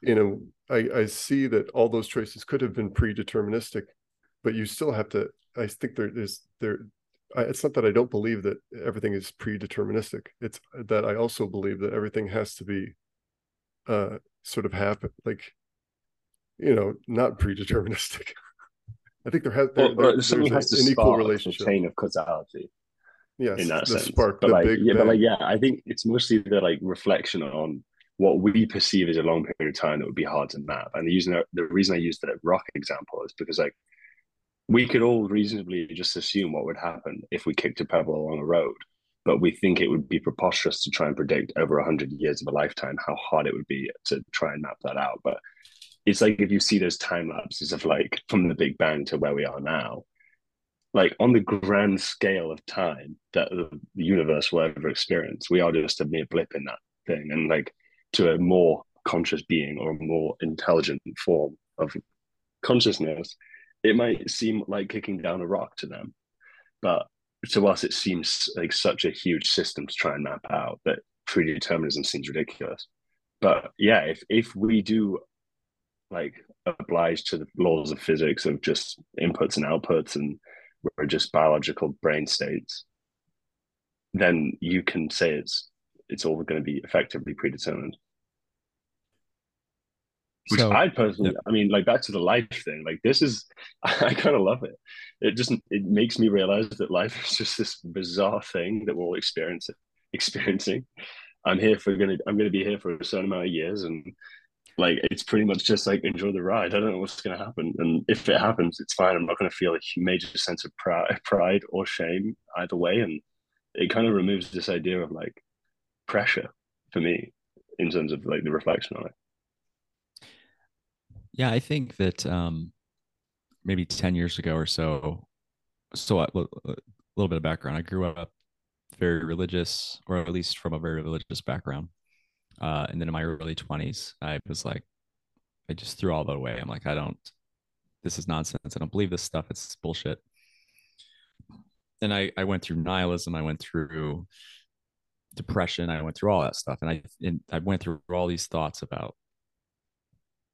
you know, I, I see that all those choices could have been predeterministic, but you still have to. I think there is there I, it's not that I don't believe that everything is predeterministic. It's that I also believe that everything has to be uh, sort of happen, like you know, not predeterministic. I think there has there, well, there, something has to an equal relationship, chain of causality. Yes, in that the sense. spark, but the like, big yeah, but like, yeah, I think it's mostly the like reflection on what we perceive as a long period of time that would be hard to map. And the using the reason I used that rock example is because like we could all reasonably just assume what would happen if we kicked a pebble along a road but we think it would be preposterous to try and predict over 100 years of a lifetime how hard it would be to try and map that out but it's like if you see those time lapses of like from the big bang to where we are now like on the grand scale of time that the universe will ever experience we are just a mere blip in that thing and like to a more conscious being or a more intelligent form of consciousness it might seem like kicking down a rock to them, but to us, it seems like such a huge system to try and map out that predeterminism seems ridiculous. But yeah, if if we do like obliged to the laws of physics of just inputs and outputs and we're just biological brain states, then you can say it's it's all going to be effectively predetermined. Which so, I personally, yeah. I mean, like back to the life thing, like this is, I kind of love it. It just, it makes me realize that life is just this bizarre thing that we're all experiencing. Experiencing. I'm here for gonna, I'm gonna be here for a certain amount of years, and like it's pretty much just like enjoy the ride. I don't know what's gonna happen, and if it happens, it's fine. I'm not gonna feel a major sense of pride, pride or shame either way, and it kind of removes this idea of like pressure for me in terms of like the reflection on it. Yeah, I think that um, maybe 10 years ago or so, so a little bit of background. I grew up very religious, or at least from a very religious background. Uh, and then in my early 20s, I was like, I just threw all that away. I'm like, I don't, this is nonsense. I don't believe this stuff. It's bullshit. And I, I went through nihilism. I went through depression. I went through all that stuff. And I, and I went through all these thoughts about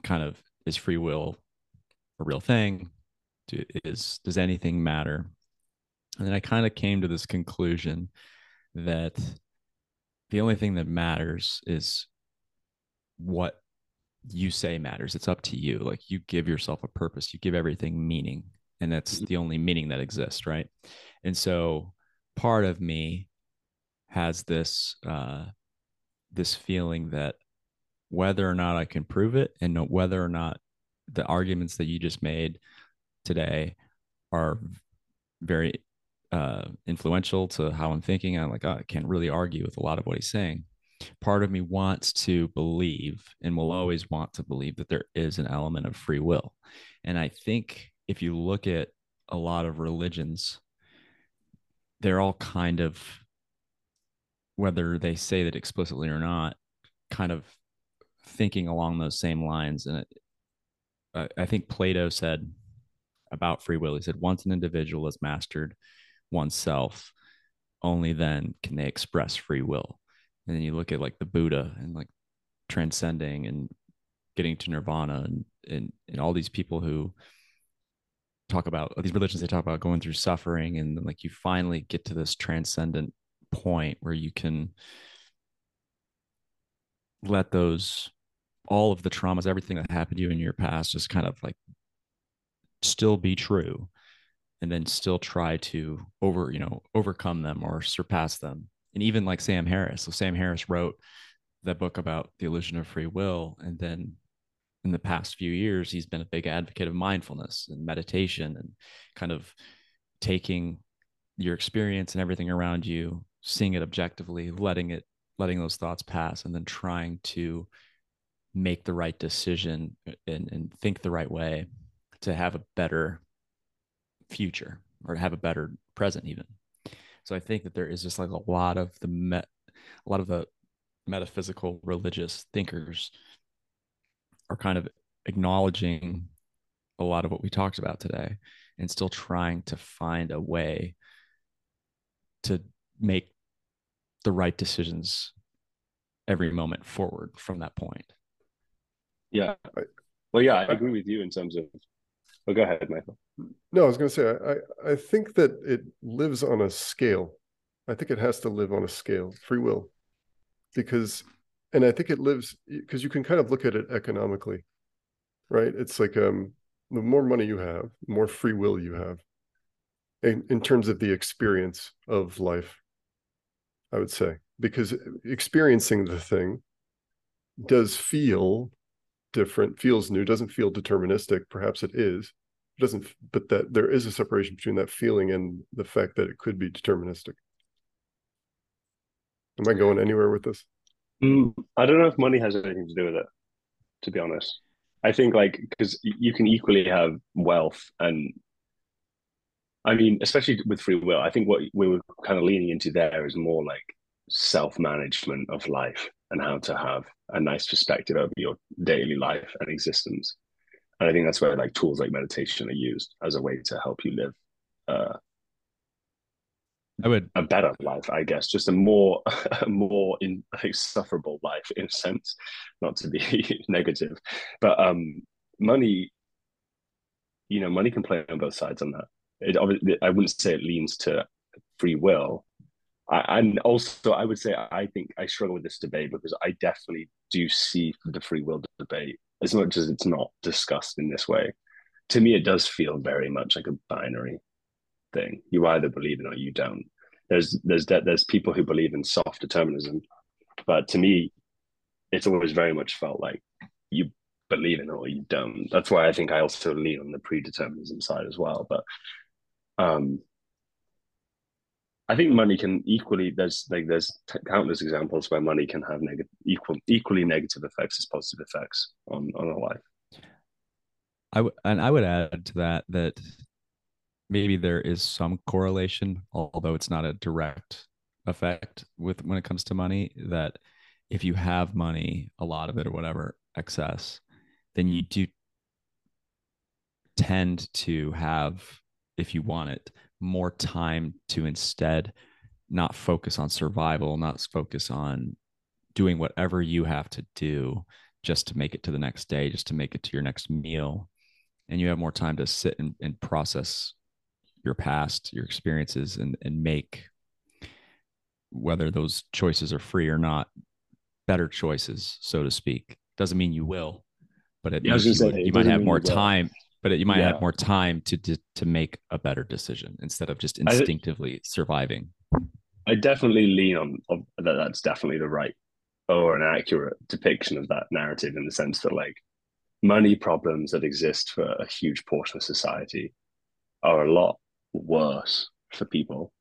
kind of is free will a real thing? Do, is does anything matter? And then I kind of came to this conclusion that the only thing that matters is what you say matters. It's up to you. Like you give yourself a purpose, you give everything meaning, and that's mm-hmm. the only meaning that exists, right? And so part of me has this uh this feeling that whether or not I can prove it and whether or not the arguments that you just made today are very uh, influential to how I'm thinking. I'm like, oh, I can't really argue with a lot of what he's saying. Part of me wants to believe and will always want to believe that there is an element of free will. And I think if you look at a lot of religions, they're all kind of, whether they say that explicitly or not, kind of thinking along those same lines, and it, I think Plato said about free will. He said, once an individual is mastered oneself, only then can they express free will. And then you look at like the Buddha and like transcending and getting to nirvana and and, and all these people who talk about these religions they talk about going through suffering and then like you finally get to this transcendent point where you can let those all of the traumas everything that happened to you in your past just kind of like still be true and then still try to over you know overcome them or surpass them. And even like sam harris so sam harris wrote that book about the illusion of free will and then in the past few years he's been a big advocate of mindfulness and meditation and kind of taking your experience and everything around you seeing it objectively letting it letting those thoughts pass and then trying to make the right decision uh, and, and think the right way to have a better future or to have a better present even. So i think that there is just like a lot of the met a lot of the metaphysical religious thinkers are kind of acknowledging a lot of what we talked about today and still trying to find a way to make the right decisions every moment forward from that point. Yeah. Well yeah i agree with you in terms of well, go ahead, Michael. No, I was going to say, I, I think that it lives on a scale. I think it has to live on a scale, free will, because, and I think it lives because you can kind of look at it economically, right? It's like um, the more money you have, the more free will you have, in, in terms of the experience of life. I would say because experiencing the thing does feel different, feels new, doesn't feel deterministic. Perhaps it is. It doesn't, but that there is a separation between that feeling and the fact that it could be deterministic. Am I going anywhere with this? Mm, I don't know if money has anything to do with it, to be honest. I think like because you can equally have wealth and I mean, especially with free will, I think what we were kind of leaning into there is more like self management of life and how to have a nice perspective over your daily life and existence. And I think that's where like tools like meditation are used as a way to help you live uh, I would a better life, I guess, just a more a more in like sufferable life in a sense, not to be negative. But um money, you know, money can play on both sides on that. It obviously, I wouldn't say it leans to free will, I, and also I would say I think I struggle with this debate because I definitely do see the free will debate as much as it's not discussed in this way. To me, it does feel very much like a binary thing. You either believe in or you don't. There's there's there's people who believe in soft determinism, but to me, it's always very much felt like you believe in it or you don't. That's why I think I also lean on the predeterminism side as well. But um, I think money can equally there's like there's countless examples where money can have negative equal equally negative effects as positive effects on on a life. I w- and I would add to that that maybe there is some correlation, although it's not a direct effect with when it comes to money. That if you have money, a lot of it or whatever excess, then you do tend to have, if you want it, more time to instead not focus on survival, not focus on doing whatever you have to do just to make it to the next day, just to make it to your next meal. And you have more time to sit and, and process your past, your experiences, and, and make whether those choices are free or not, better choices, so to speak. Doesn't mean you will, but it yeah, means you, say, you might have more time but you might yeah. have more time to, to to make a better decision instead of just instinctively I, surviving. I definitely lean on, on that. That's definitely the right or an accurate depiction of that narrative in the sense that like money problems that exist for a huge portion of society are a lot worse for people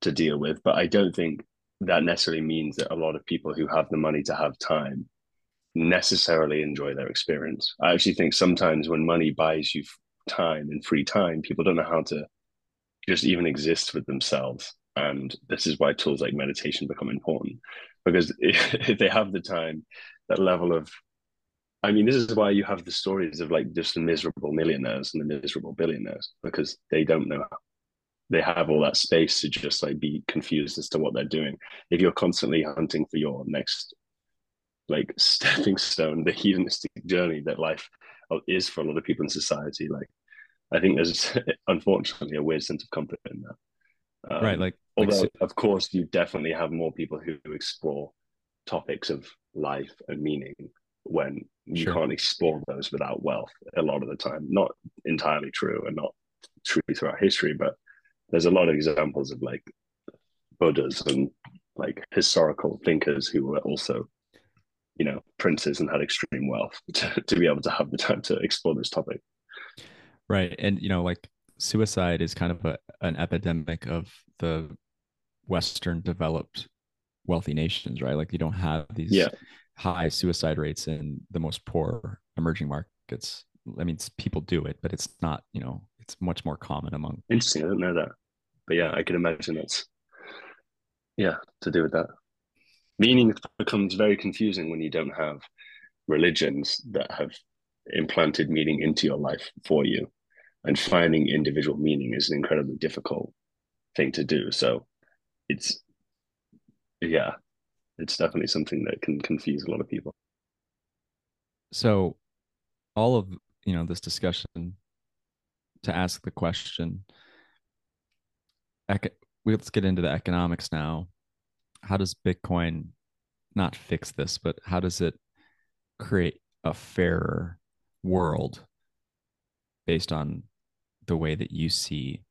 to deal with. But I don't think that necessarily means that a lot of people who have the money to have time necessarily enjoy their experience. I actually think sometimes when money buys you time and free time, people don't know how to just even exist with themselves. And this is why tools like meditation become important because if they have the time, that level of I mean, this is why you have the stories of like just the miserable millionaires and the miserable billionaires because they don't know. They have all that space to just like be confused as to what they're doing. If you're constantly hunting for your next like stepping stone, the hedonistic journey that life is for a lot of people in society, like I think there's unfortunately a weird sense of comfort in that. Um, right. Like, although like, of course you definitely have more people who explore topics of life and meaning when you sure. can't explore those without wealth a lot of the time. Not entirely true and not true throughout history, but there's a lot of examples of like Buddhas and like historical thinkers who were also, you know, princes and had extreme wealth to, to be able to have the time to explore this topic. Right. And, you know, like suicide is kind of a, an epidemic of the Western developed wealthy nations, right? Like you don't have these yeah high suicide rates in the most poor emerging markets. I mean, people do it, but it's not, you know, it's much more common among. Interesting. I didn't know that. But yeah, I can imagine it's, yeah, to do with that. Meaning becomes very confusing when you don't have religions that have implanted meaning into your life for you. And finding individual meaning is an incredibly difficult thing to do. So it's, yeah, it's definitely something that can confuse a lot of people. So, all of you know this discussion to ask the question. let's get into the economics now. How does Bitcoin not fix this, but how does it create a fairer world based on the way that you see?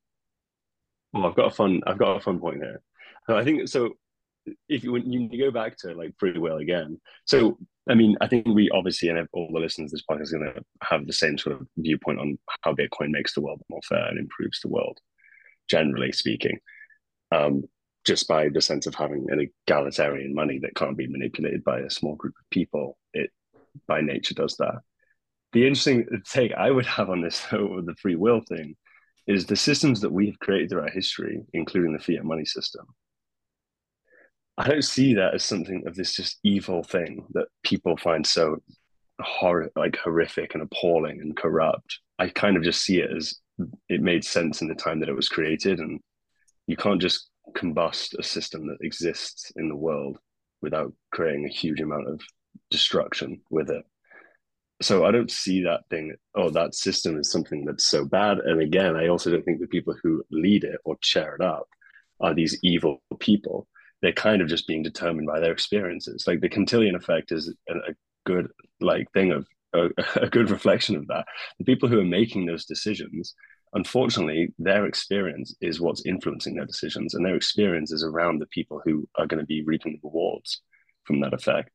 Well, I've got a fun. I've got a fun point here. I think so if you when you go back to like free will again, so I mean, I think we obviously and all the listeners to this podcast are going to have the same sort of viewpoint on how Bitcoin makes the world more fair and improves the world, generally speaking, um, just by the sense of having an egalitarian money that can't be manipulated by a small group of people. It by nature does that. The interesting take I would have on this though, the free will thing, is the systems that we've created throughout history, including the fiat money system, I don't see that as something of this just evil thing that people find so horror like horrific and appalling and corrupt. I kind of just see it as it made sense in the time that it was created, and you can't just combust a system that exists in the world without creating a huge amount of destruction with it. So I don't see that thing, oh, that system is something that's so bad. And again, I also don't think the people who lead it or chair it up are these evil people they're kind of just being determined by their experiences. Like the Cantillon effect is a, a good like thing of a, a, good reflection of that. The people who are making those decisions, unfortunately, their experience is what's influencing their decisions, and their experience is around the people who are going to be reaping the rewards from that effect.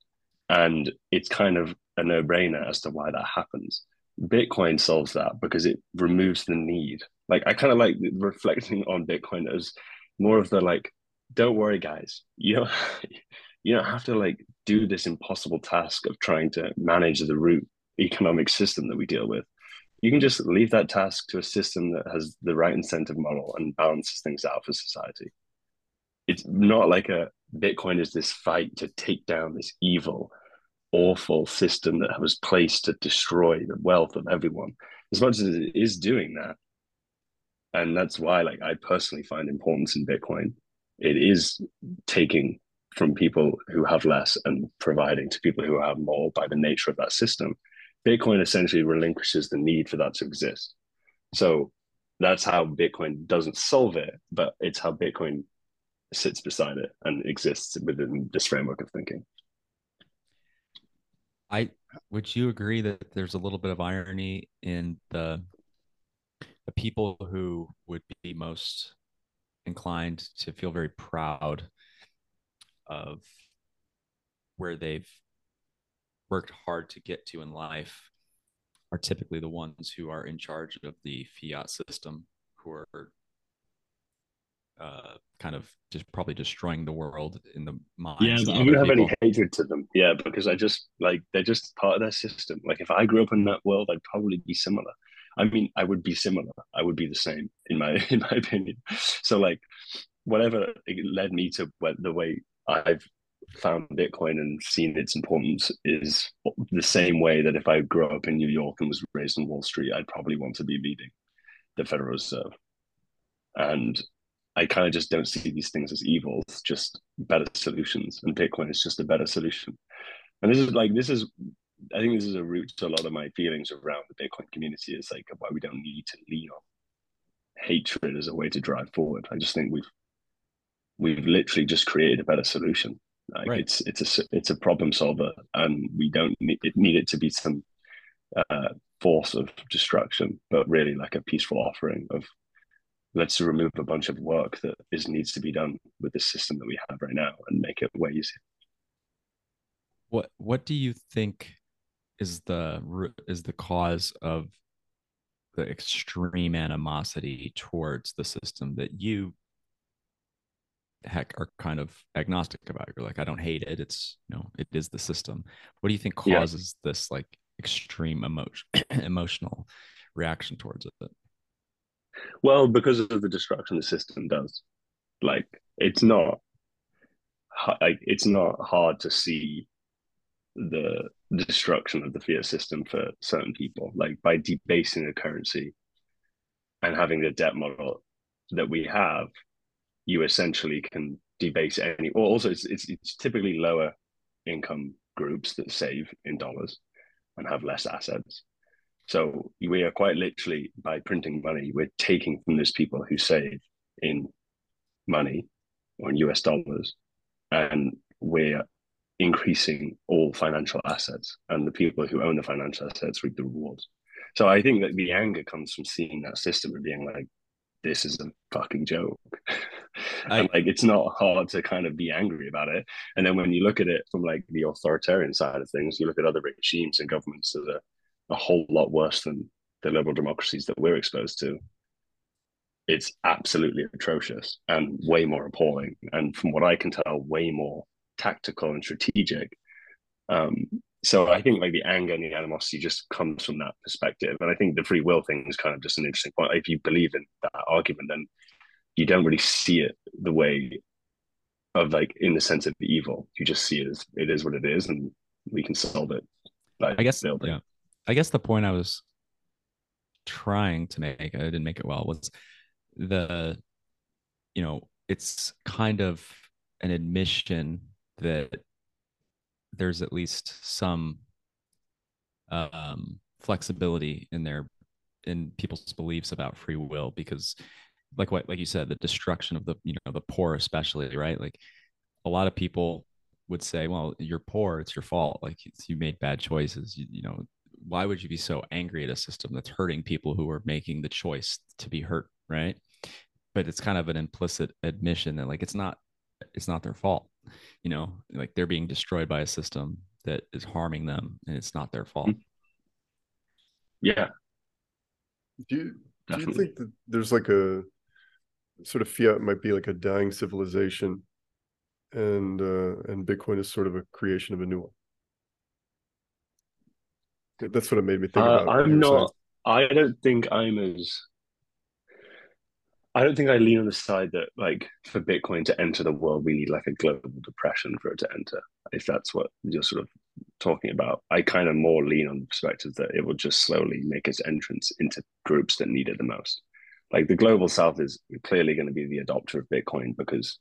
And it's kind of a no-brainer as to why that happens. Bitcoin solves that because it removes the need. Like I kind of like reflecting on Bitcoin as more of the like don't worry, guys. You don't you don't have to like do this impossible task of trying to manage the root economic system that we deal with. You can just leave that task to a system that has the right incentive model and balances things out for society. It's not like a Bitcoin is this fight to take down this evil, awful system that was placed to destroy the wealth of everyone. As much as it is doing that, and that's why, like, I personally find importance in Bitcoin it is taking from people who have less and providing to people who have more by the nature of that system. Bitcoin essentially relinquishes the need for that to exist. So that's how Bitcoin doesn't solve it, but it's how Bitcoin sits beside it and exists within this framework of thinking. I would you agree that there's a little bit of irony in the the people who would be most inclined to feel very proud of where they've worked hard to get to in life are typically the ones who are in charge of the fiat system who are uh, kind of just probably destroying the world in the mind. Yeah, I don't have any hatred to them. Yeah, because I just like they're just part of their system. Like if I grew up in that world, I'd probably be similar. I mean, I would be similar. I would be the same in my in my opinion. So like, whatever it led me to the way I've found Bitcoin and seen its importance is the same way that if I grew up in New York and was raised on Wall Street, I'd probably want to be leading the Federal Reserve. And I kind of just don't see these things as evils, just better solutions. And Bitcoin is just a better solution. And this is like, this is, I think this is a root to a lot of my feelings around the Bitcoin community is like why we don't need to lean on hatred as a way to drive forward. I just think we've, we've literally just created a better solution. Like right. it's it's a it's a problem solver, and we don't need it, need it to be some uh, force of destruction, but really like a peaceful offering of let's remove a bunch of work that is needs to be done with the system that we have right now and make it way easier. What what do you think is the is the cause of the extreme animosity towards the system that you heck are kind of agnostic about it. you're like i don't hate it. It's you know it is the system. What do you think causes yeah. this like extreme emotion emotional reaction towards it? Well because of the destruction the system does. Like it's not like it's not hard to see the destruction of the fiat system for certain people. Like by debasing the currency and having the debt model that we have you essentially can debase any. Or also, it's, it's, it's typically lower income groups that save in dollars and have less assets. So we are quite literally by printing money, we're taking from those people who save in money or in US dollars, and we're increasing all financial assets, and the people who own the financial assets reap the rewards. So I think that the anger comes from seeing that system and being like, this is a fucking joke. I, and like it's not hard to kind of be angry about it. And then when you look at it from like the authoritarian side of things, you look at other regimes and governments that are a whole lot worse than the liberal democracies that we're exposed to. It's absolutely atrocious and way more appalling. And from what I can tell, way more tactical and strategic. Um, so I think like the anger and the animosity just comes from that perspective. And I think the free will thing is kind of just an interesting point. If you believe in that argument, then you don't really see it the way of like in the sense of the evil. You just see it as it is what it is, and we can solve it. I guess building. yeah. I guess the point I was trying to make, I didn't make it well, was the you know, it's kind of an admission that there's at least some um, flexibility in their in people's beliefs about free will because like what like you said the destruction of the you know the poor especially right? Like a lot of people would say well you're poor it's your fault like you made bad choices you, you know? Why would you be so angry at a system that's hurting people who are making the choice to be hurt right? But it's kind of an implicit admission that like it's not it's not their fault you know? Like they're being destroyed by a system that is harming them and it's not their fault. Yeah. Do you do you think that there's like a sort of fiat might be like a dying civilization and uh and bitcoin is sort of a creation of a new one that's what it made me think uh, about i'm not i don't think i'm as I don't think I lean on the side that like for Bitcoin to enter the world, we need like a global depression for it to enter. If that's what you're sort of talking about, I kind of more lean on the perspective that it will just slowly make its entrance into groups that need it the most. Like the global south is clearly going to be the adopter of Bitcoin because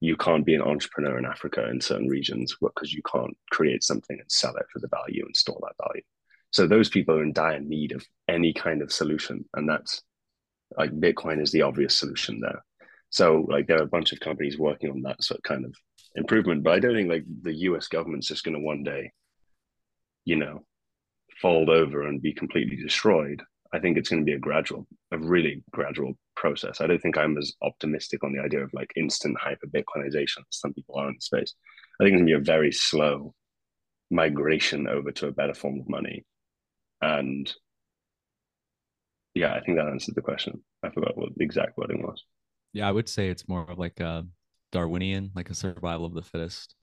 you can't be an entrepreneur in Africa in certain regions because you can't create something and sell it for the value and store that value. So those people are in dire need of any kind of solution, and that's like Bitcoin is the obvious solution there. So like there are a bunch of companies working on that sort of kind of improvement, but I don't think like the US government's just going to one day, you know, fold over and be completely destroyed. I think it's going to be a gradual, a really gradual process. I don't think I'm as optimistic on the idea of like instant hyper Bitcoinization as some people are in the space. I think it's going to be a very slow migration over to a better form of money. And yeah, I think that answered the question. I forgot what the exact wording was. Yeah, I would say it's more of like a Darwinian, like a survival of the fittest.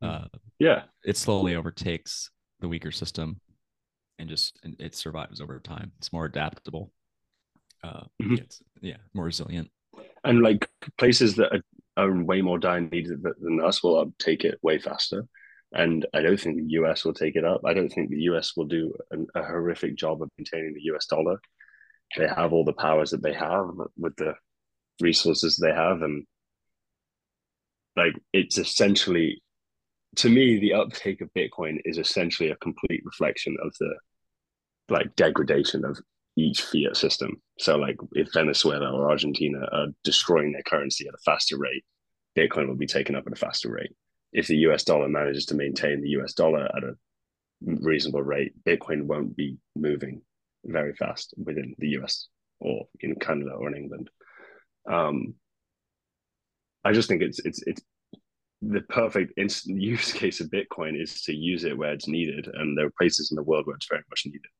Hmm. Uh, yeah, it slowly overtakes the weaker system, and just it survives over time. It's more adaptable. Uh, mm-hmm. it's yeah, more resilient. And like places that are are way more dire need than us will uptake it way faster. And I don't think the US will take it up. I don't think the US will do an, a horrific job of maintaining the US dollar. They have all the powers that they have with the resources they have. And like it's essentially, to me, the uptake of Bitcoin is essentially a complete reflection of the like degradation of each fiat system. So, like, if Venezuela or Argentina are destroying their currency at a faster rate, Bitcoin will be taken up at a faster rate. If the US dollar manages to maintain the US dollar at a reasonable rate, Bitcoin won't be moving very fast within the US or in Canada or in England. Um, I just think it's it's it's the perfect use case of Bitcoin is to use it where it's needed, and there are places in the world where it's very much needed.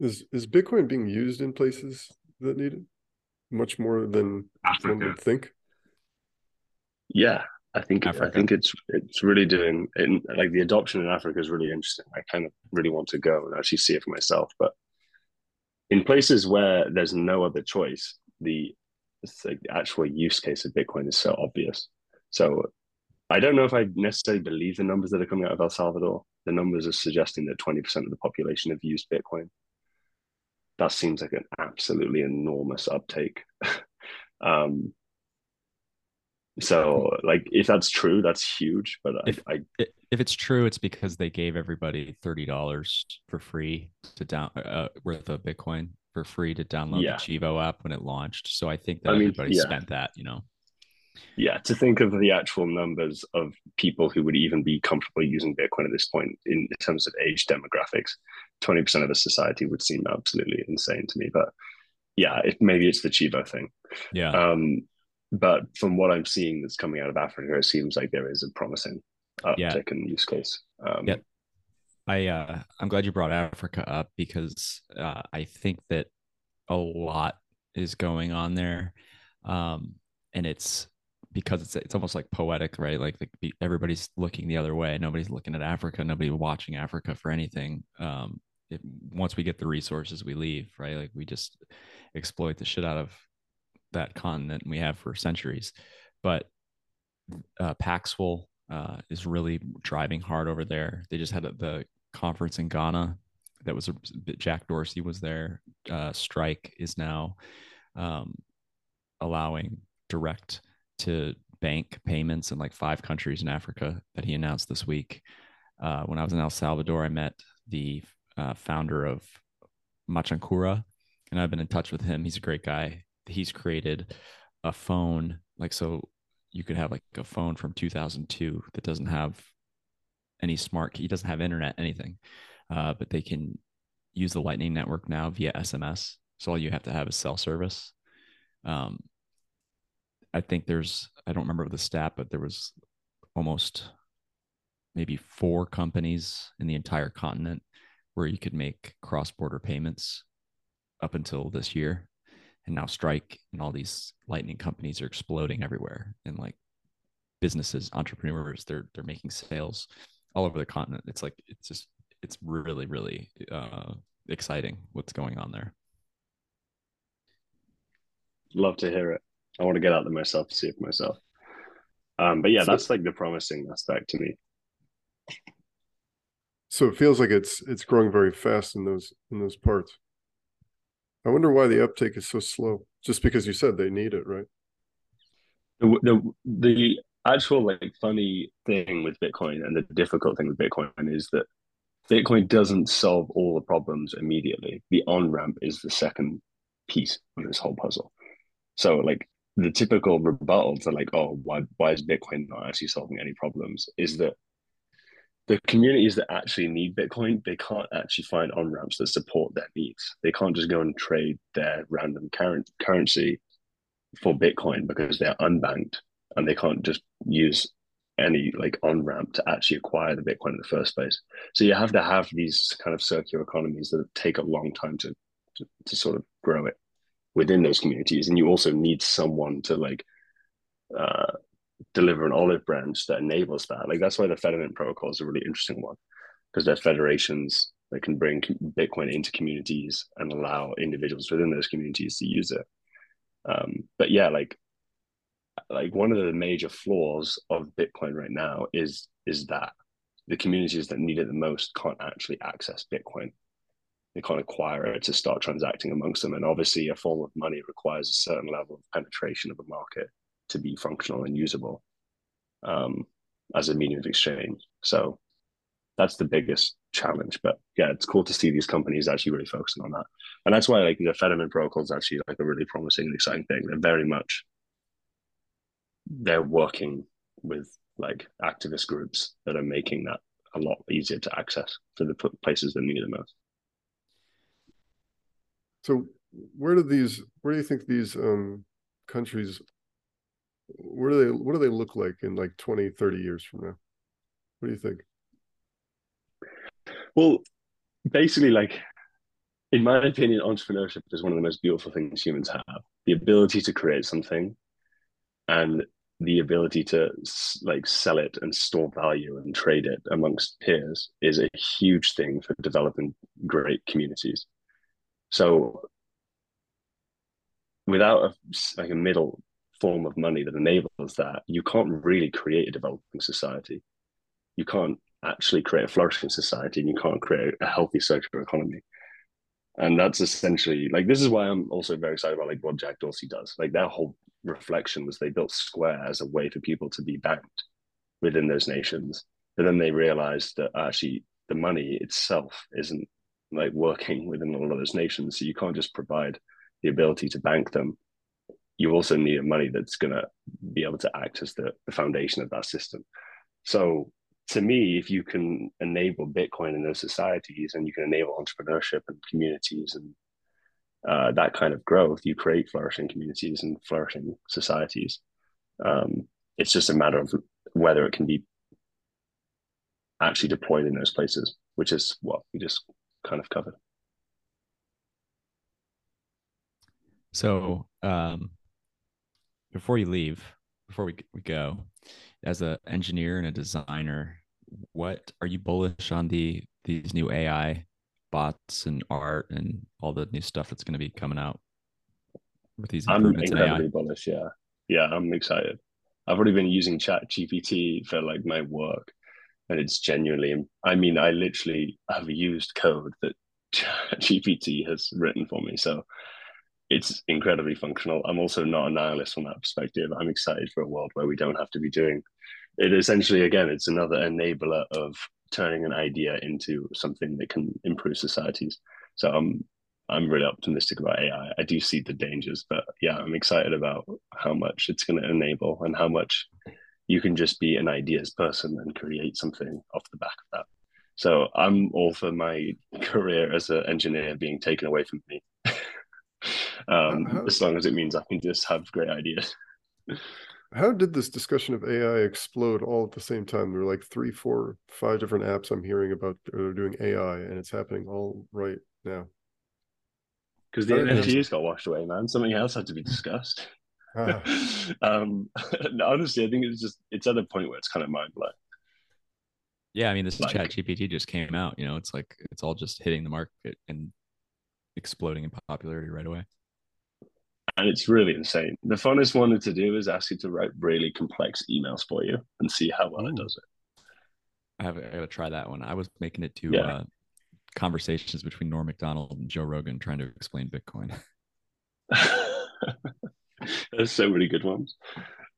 Is is Bitcoin being used in places that need it much more than Africa. one would think? Yeah, I think Africa. I think it's it's really doing it, like the adoption in Africa is really interesting. I kind of really want to go and actually see it for myself. But in places where there's no other choice, the like the actual use case of Bitcoin is so obvious. So I don't know if I necessarily believe the numbers that are coming out of El Salvador. The numbers are suggesting that 20% of the population have used Bitcoin that seems like an absolutely enormous uptake. um, so like if that's true, that's huge. But if I, I, if it's true, it's because they gave everybody thirty dollars for free to down uh, worth of Bitcoin for free to download yeah. the Chivo app when it launched. So I think that I mean, everybody yeah. spent that, you know yeah to think of the actual numbers of people who would even be comfortable using bitcoin at this point in terms of age demographics 20% of the society would seem absolutely insane to me but yeah it, maybe it's the chivo thing. Yeah. Um but from what i'm seeing that's coming out of africa it seems like there is a promising uptick yeah. in use case. Um yeah i uh i'm glad you brought africa up because uh i think that a lot is going on there. Um and it's because it's it's almost like poetic, right? Like, like everybody's looking the other way. Nobody's looking at Africa. Nobody watching Africa for anything. Um, it, once we get the resources, we leave, right? Like we just exploit the shit out of that continent we have for centuries. But uh, Paxful uh, is really driving hard over there. They just had the conference in Ghana. That was a, Jack Dorsey was there. Uh, Strike is now um, allowing direct to bank payments in like five countries in Africa that he announced this week. Uh, when I was in El Salvador, I met the uh, founder of Machankura, and I've been in touch with him. He's a great guy. He's created a phone, like so you could have like a phone from 2002 that doesn't have any smart. He doesn't have internet, anything, uh, but they can use the Lightning Network now via SMS. So all you have to have is cell service. Um, I think there's I don't remember the stat, but there was almost maybe four companies in the entire continent where you could make cross-border payments up until this year. And now Strike and all these lightning companies are exploding everywhere. And like businesses, entrepreneurs, they're they're making sales all over the continent. It's like it's just it's really, really uh exciting what's going on there. Love to hear it. I want to get out there myself to see it for myself. Um, but yeah, so, that's like the promising aspect to me. So it feels like it's it's growing very fast in those in those parts. I wonder why the uptake is so slow. Just because you said they need it, right? The the, the actual like funny thing with Bitcoin and the difficult thing with Bitcoin is that Bitcoin doesn't solve all the problems immediately. The on ramp is the second piece of this whole puzzle. So like the typical rebuttal to like, oh, why why is Bitcoin not actually solving any problems? Is that the communities that actually need Bitcoin, they can't actually find on ramps that support their needs. They can't just go and trade their random current currency for Bitcoin because they're unbanked and they can't just use any like on ramp to actually acquire the Bitcoin in the first place. So you have to have these kind of circular economies that take a long time to to, to sort of grow it within those communities and you also need someone to like uh, deliver an olive branch that enables that like that's why the federation protocol is a really interesting one because they're federations that can bring bitcoin into communities and allow individuals within those communities to use it um, but yeah like like one of the major flaws of Bitcoin right now is is that the communities that need it the most can't actually access Bitcoin. They can't acquire it to start transacting amongst them. And obviously, a form of money requires a certain level of penetration of a market to be functional and usable um, as a medium of exchange. So that's the biggest challenge. But yeah, it's cool to see these companies actually really focusing on that. And that's why like the Fedimint protocol is actually like a really promising and exciting thing. They're very much they're working with like activist groups that are making that a lot easier to access for the places that need it the most. So where do these where do you think these um countries where do they what do they look like in like 20 30 years from now? What do you think? Well basically like in my opinion entrepreneurship is one of the most beautiful things humans have. The ability to create something and the ability to like sell it and store value and trade it amongst peers is a huge thing for developing great communities so without a, like a middle form of money that enables that you can't really create a developing society. You can't actually create a flourishing society and you can't create a healthy circular economy. And that's essentially like this is why i'm also very excited about like what jack dorsey does. Like their whole reflection was they built Square as a way for people to be banked within those nations. But then they realized that actually the money itself isn't like working within all of those nations. So you can't just provide the ability to bank them. You also need money that's going to be able to act as the, the foundation of that system. So to me, if you can enable Bitcoin in those societies and you can enable entrepreneurship and communities and uh, that kind of growth, you create flourishing communities and flourishing societies. Um, it's just a matter of whether it can be actually deployed in those places, which is what we just kind of covered. So, um, before you leave, before we, we go, as an engineer and a designer, what are you bullish on the these new AI bots and art and all the new stuff that's going to be coming out with these improvements I'm incredibly bullish. Yeah, yeah, I'm excited. I've already been using Chat GPT for like my work, and it's genuinely. I mean, I literally have used code that GPT has written for me, so it's incredibly functional. I'm also not a nihilist from that perspective. I'm excited for a world where we don't have to be doing it. Essentially, again, it's another enabler of turning an idea into something that can improve societies. So I'm I'm really optimistic about AI. I do see the dangers, but yeah, I'm excited about how much it's going to enable and how much you can just be an ideas person and create something off the back of that. So I'm all for my career as an engineer being taken away from me, um, as long as it means I can just have great ideas how did this discussion of AI explode all at the same time? There were like three, four, five different apps I'm hearing about that are doing AI, and it's happening all right now. Because the NFTs got washed away, man. Something else had to be discussed. Um, honestly, I think it's just it's at a point where it's kind of mind blowing. Yeah, I mean, this like, Chat GPT just came out. You know, it's like it's all just hitting the market and exploding in popularity right away and it's really insane. The funnest one to do is ask you to write really complex emails for you and see how well Ooh. it does it. I have I gotta try that one. I was making it to yeah. uh, conversations between Norm Macdonald and Joe Rogan trying to explain Bitcoin. There's so many good ones.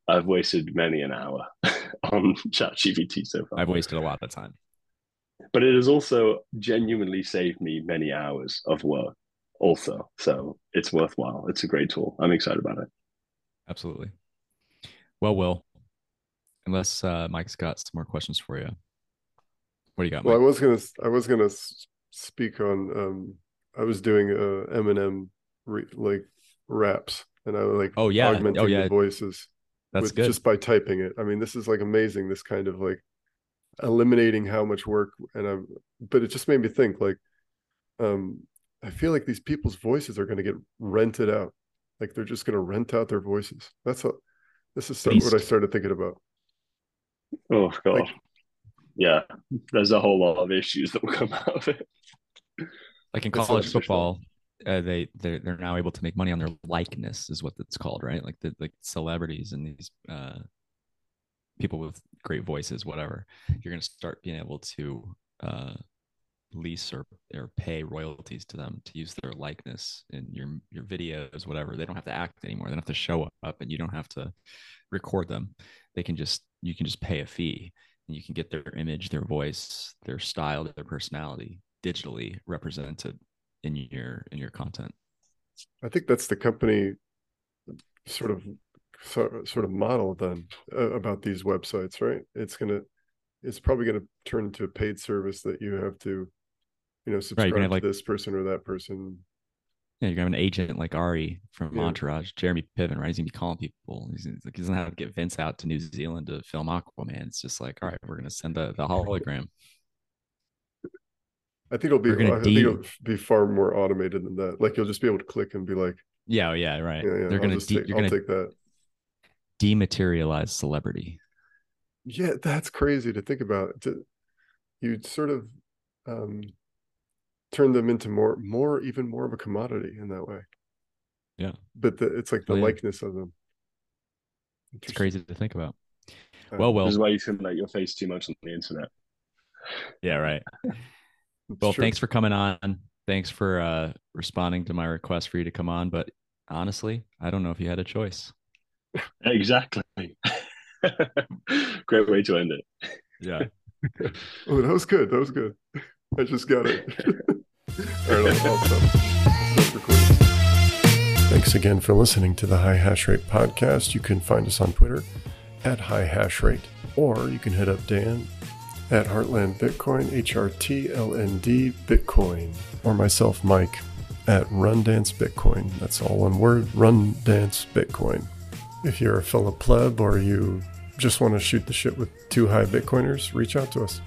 I've wasted many an hour on ChatGPT so far. I've wasted a lot of time. But it has also genuinely saved me many hours of work also. So it's worthwhile. It's a great tool. I'm excited about it. Absolutely. Well, Will, unless uh, Mike's got some more questions for you. What do you got? Well, I was gonna, I was gonna speak on. Um, I was doing uh, Eminem re- like raps, and I was like, oh yeah, augmenting oh, yeah. the voices. That's with, good. Just by typing it. I mean, this is like amazing. This kind of like eliminating how much work, and I'm. But it just made me think like, um, I feel like these people's voices are going to get rented out. Like they're just going to rent out their voices. That's what this is what I started thinking about. Oh god. Like, yeah, there's a whole lot of issues that will come out of it. Like in college football, uh, they they're, they're now able to make money on their likeness is what it's called right? Like the like celebrities and these uh people with great voices whatever. You're going to start being able to uh lease or or pay royalties to them to use their likeness in your your videos whatever. They don't have to act anymore. They don't have to show up and you don't have to record them. They can just you can just pay a fee and you can get their image their voice their style their personality digitally represented in your in your content I think that's the company sort of sort of model then uh, about these websites, right? It's gonna, it's probably gonna turn into a paid service that you have to, you know, subscribe have, to like- this person or that person. yeah, you're gonna have an agent like Ari from Yeah. Entourage, Jeremy Piven, right? He's gonna be calling people. He's, he's like, he doesn't have to get Vince out to New Zealand to film Aquaman. It's just like, all right, we're gonna send the, the hologram. I think it'll be, gonna I think it'll be far more automated than that. Like you'll just be able to click and be like, Yeah, oh, yeah, right. yeah, yeah, They're gonna de- take, you're I'll gonna take that. dematerialize celebrity. Yeah, that's crazy to think about. To, you'd sort of um, turn them into more, more, even more of a commodity in that way. Yeah. But the, it's like the Oh, yeah. likeness of them. It's crazy to think about. Uh, Well, well, This is why you shouldn't let your face too much on the internet. yeah, right. It's Well, true. thanks for coming on. Thanks for uh responding to my request for you to come on. But honestly, I don't know if you had a choice. Exactly. Great way to end it. Yeah. Oh, that was good. That was good. I just got it. All right, I'll, I'll stop. Stop recording. Thanks again for listening to the High Hash Rate podcast. You can find us on Twitter at High Hash Rate, or you can hit up Dan at Heartland Bitcoin, H R T L N D Bitcoin, or myself, Mike, at Run Dance Bitcoin. That's all one word Run Dance Bitcoin. If you're a fellow pleb or you just want to shoot the shit with two high Bitcoiners, reach out to us.